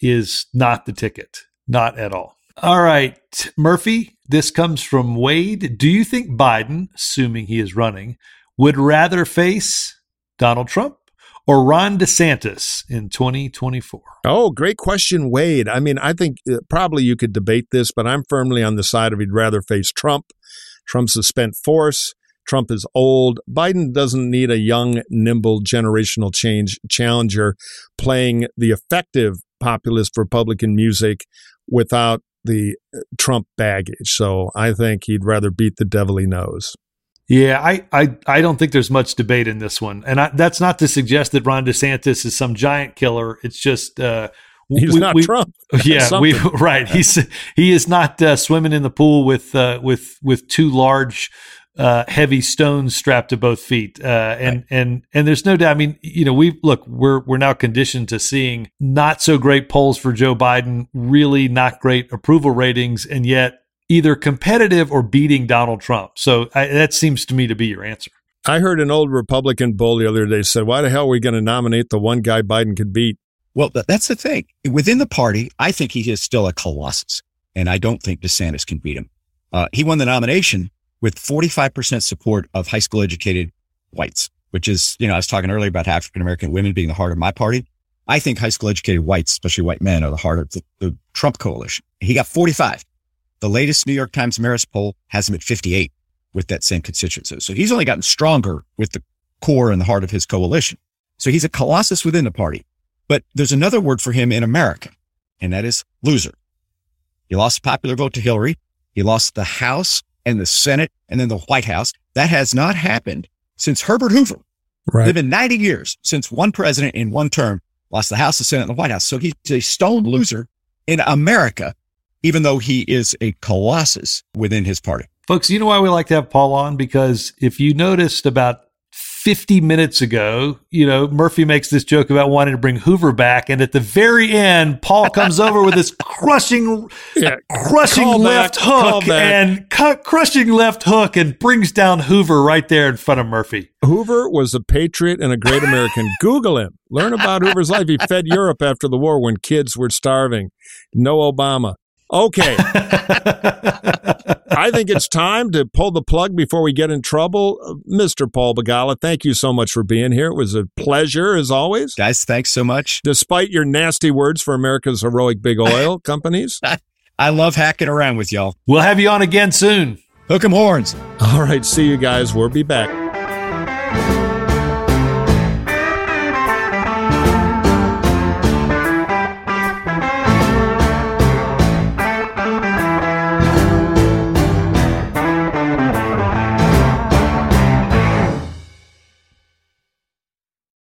is not the ticket, not at all. All right, Murphy, this comes from Wade. Do you think Biden, assuming he is running, would rather face Donald Trump or Ron DeSantis in 2024? Oh, great question, Wade. I mean, I think uh, probably you could debate this, but I'm firmly on the side of he'd rather face Trump. Trump's a spent force. Trump is old. Biden doesn't need a young, nimble, generational change challenger playing the effective populist Republican music without the uh, Trump baggage. So I think he'd rather beat the devil he knows. Yeah, I, I, I don't think there's much debate in this one. And I, that's not to suggest that Ron DeSantis is some giant killer. It's just, uh, He's we- not we- Trump. [LAUGHS] yeah, we [LAUGHS] right. He's he is not uh, swimming in the pool with uh, with with two large, uh, heavy stones strapped to both feet. Uh, and and and there's no doubt. I mean, you know, we look we're we're now conditioned to seeing not so great polls for Joe Biden, really not great approval ratings, and yet either competitive or beating Donald Trump. So I, that seems to me to be your answer. I heard an old Republican bull the other day said, Why the hell are we going to nominate the one guy Biden could beat? Well, that's the thing. Within the party, I think he is still a colossus, and I don't think DeSantis can beat him. Uh, he won the nomination with 45% support of high school educated whites, which is, you know, I was talking earlier about African American women being the heart of my party. I think high school educated whites, especially white men, are the heart of the, the Trump coalition. He got 45. The latest New York Times Marist poll has him at 58 with that same constituency. So he's only gotten stronger with the core and the heart of his coalition. So he's a colossus within the party. But there's another word for him in America, and that is loser. He lost the popular vote to Hillary. He lost the House and the Senate and then the White House. That has not happened since Herbert Hoover. Right. It's been 90 years since one president in one term lost the House, the Senate, and the White House. So he's a stone loser in America, even though he is a colossus within his party. Folks, you know why we like to have Paul on? Because if you noticed about 50 minutes ago, you know, Murphy makes this joke about wanting to bring Hoover back. And at the very end, Paul comes over with this crushing, Yeah. crushing Call left back, hook and cu- crushing left hook and brings down Hoover right there in front of Murphy. Hoover was a patriot and a great American. [LAUGHS] Google him. Learn about Hoover's life. He fed Europe after the war when kids were starving. No Obama. Okay. I think it's time to pull the plug before we get in trouble. Uh, Mr. Paul Begala, thank you so much for being here. It was a pleasure, as always. Guys, thanks so much. Despite your nasty words for America's heroic big oil [LAUGHS] companies. I love hacking around with y'all. We'll have you on again soon. Hook 'em horns. All right, see you guys. We'll be back.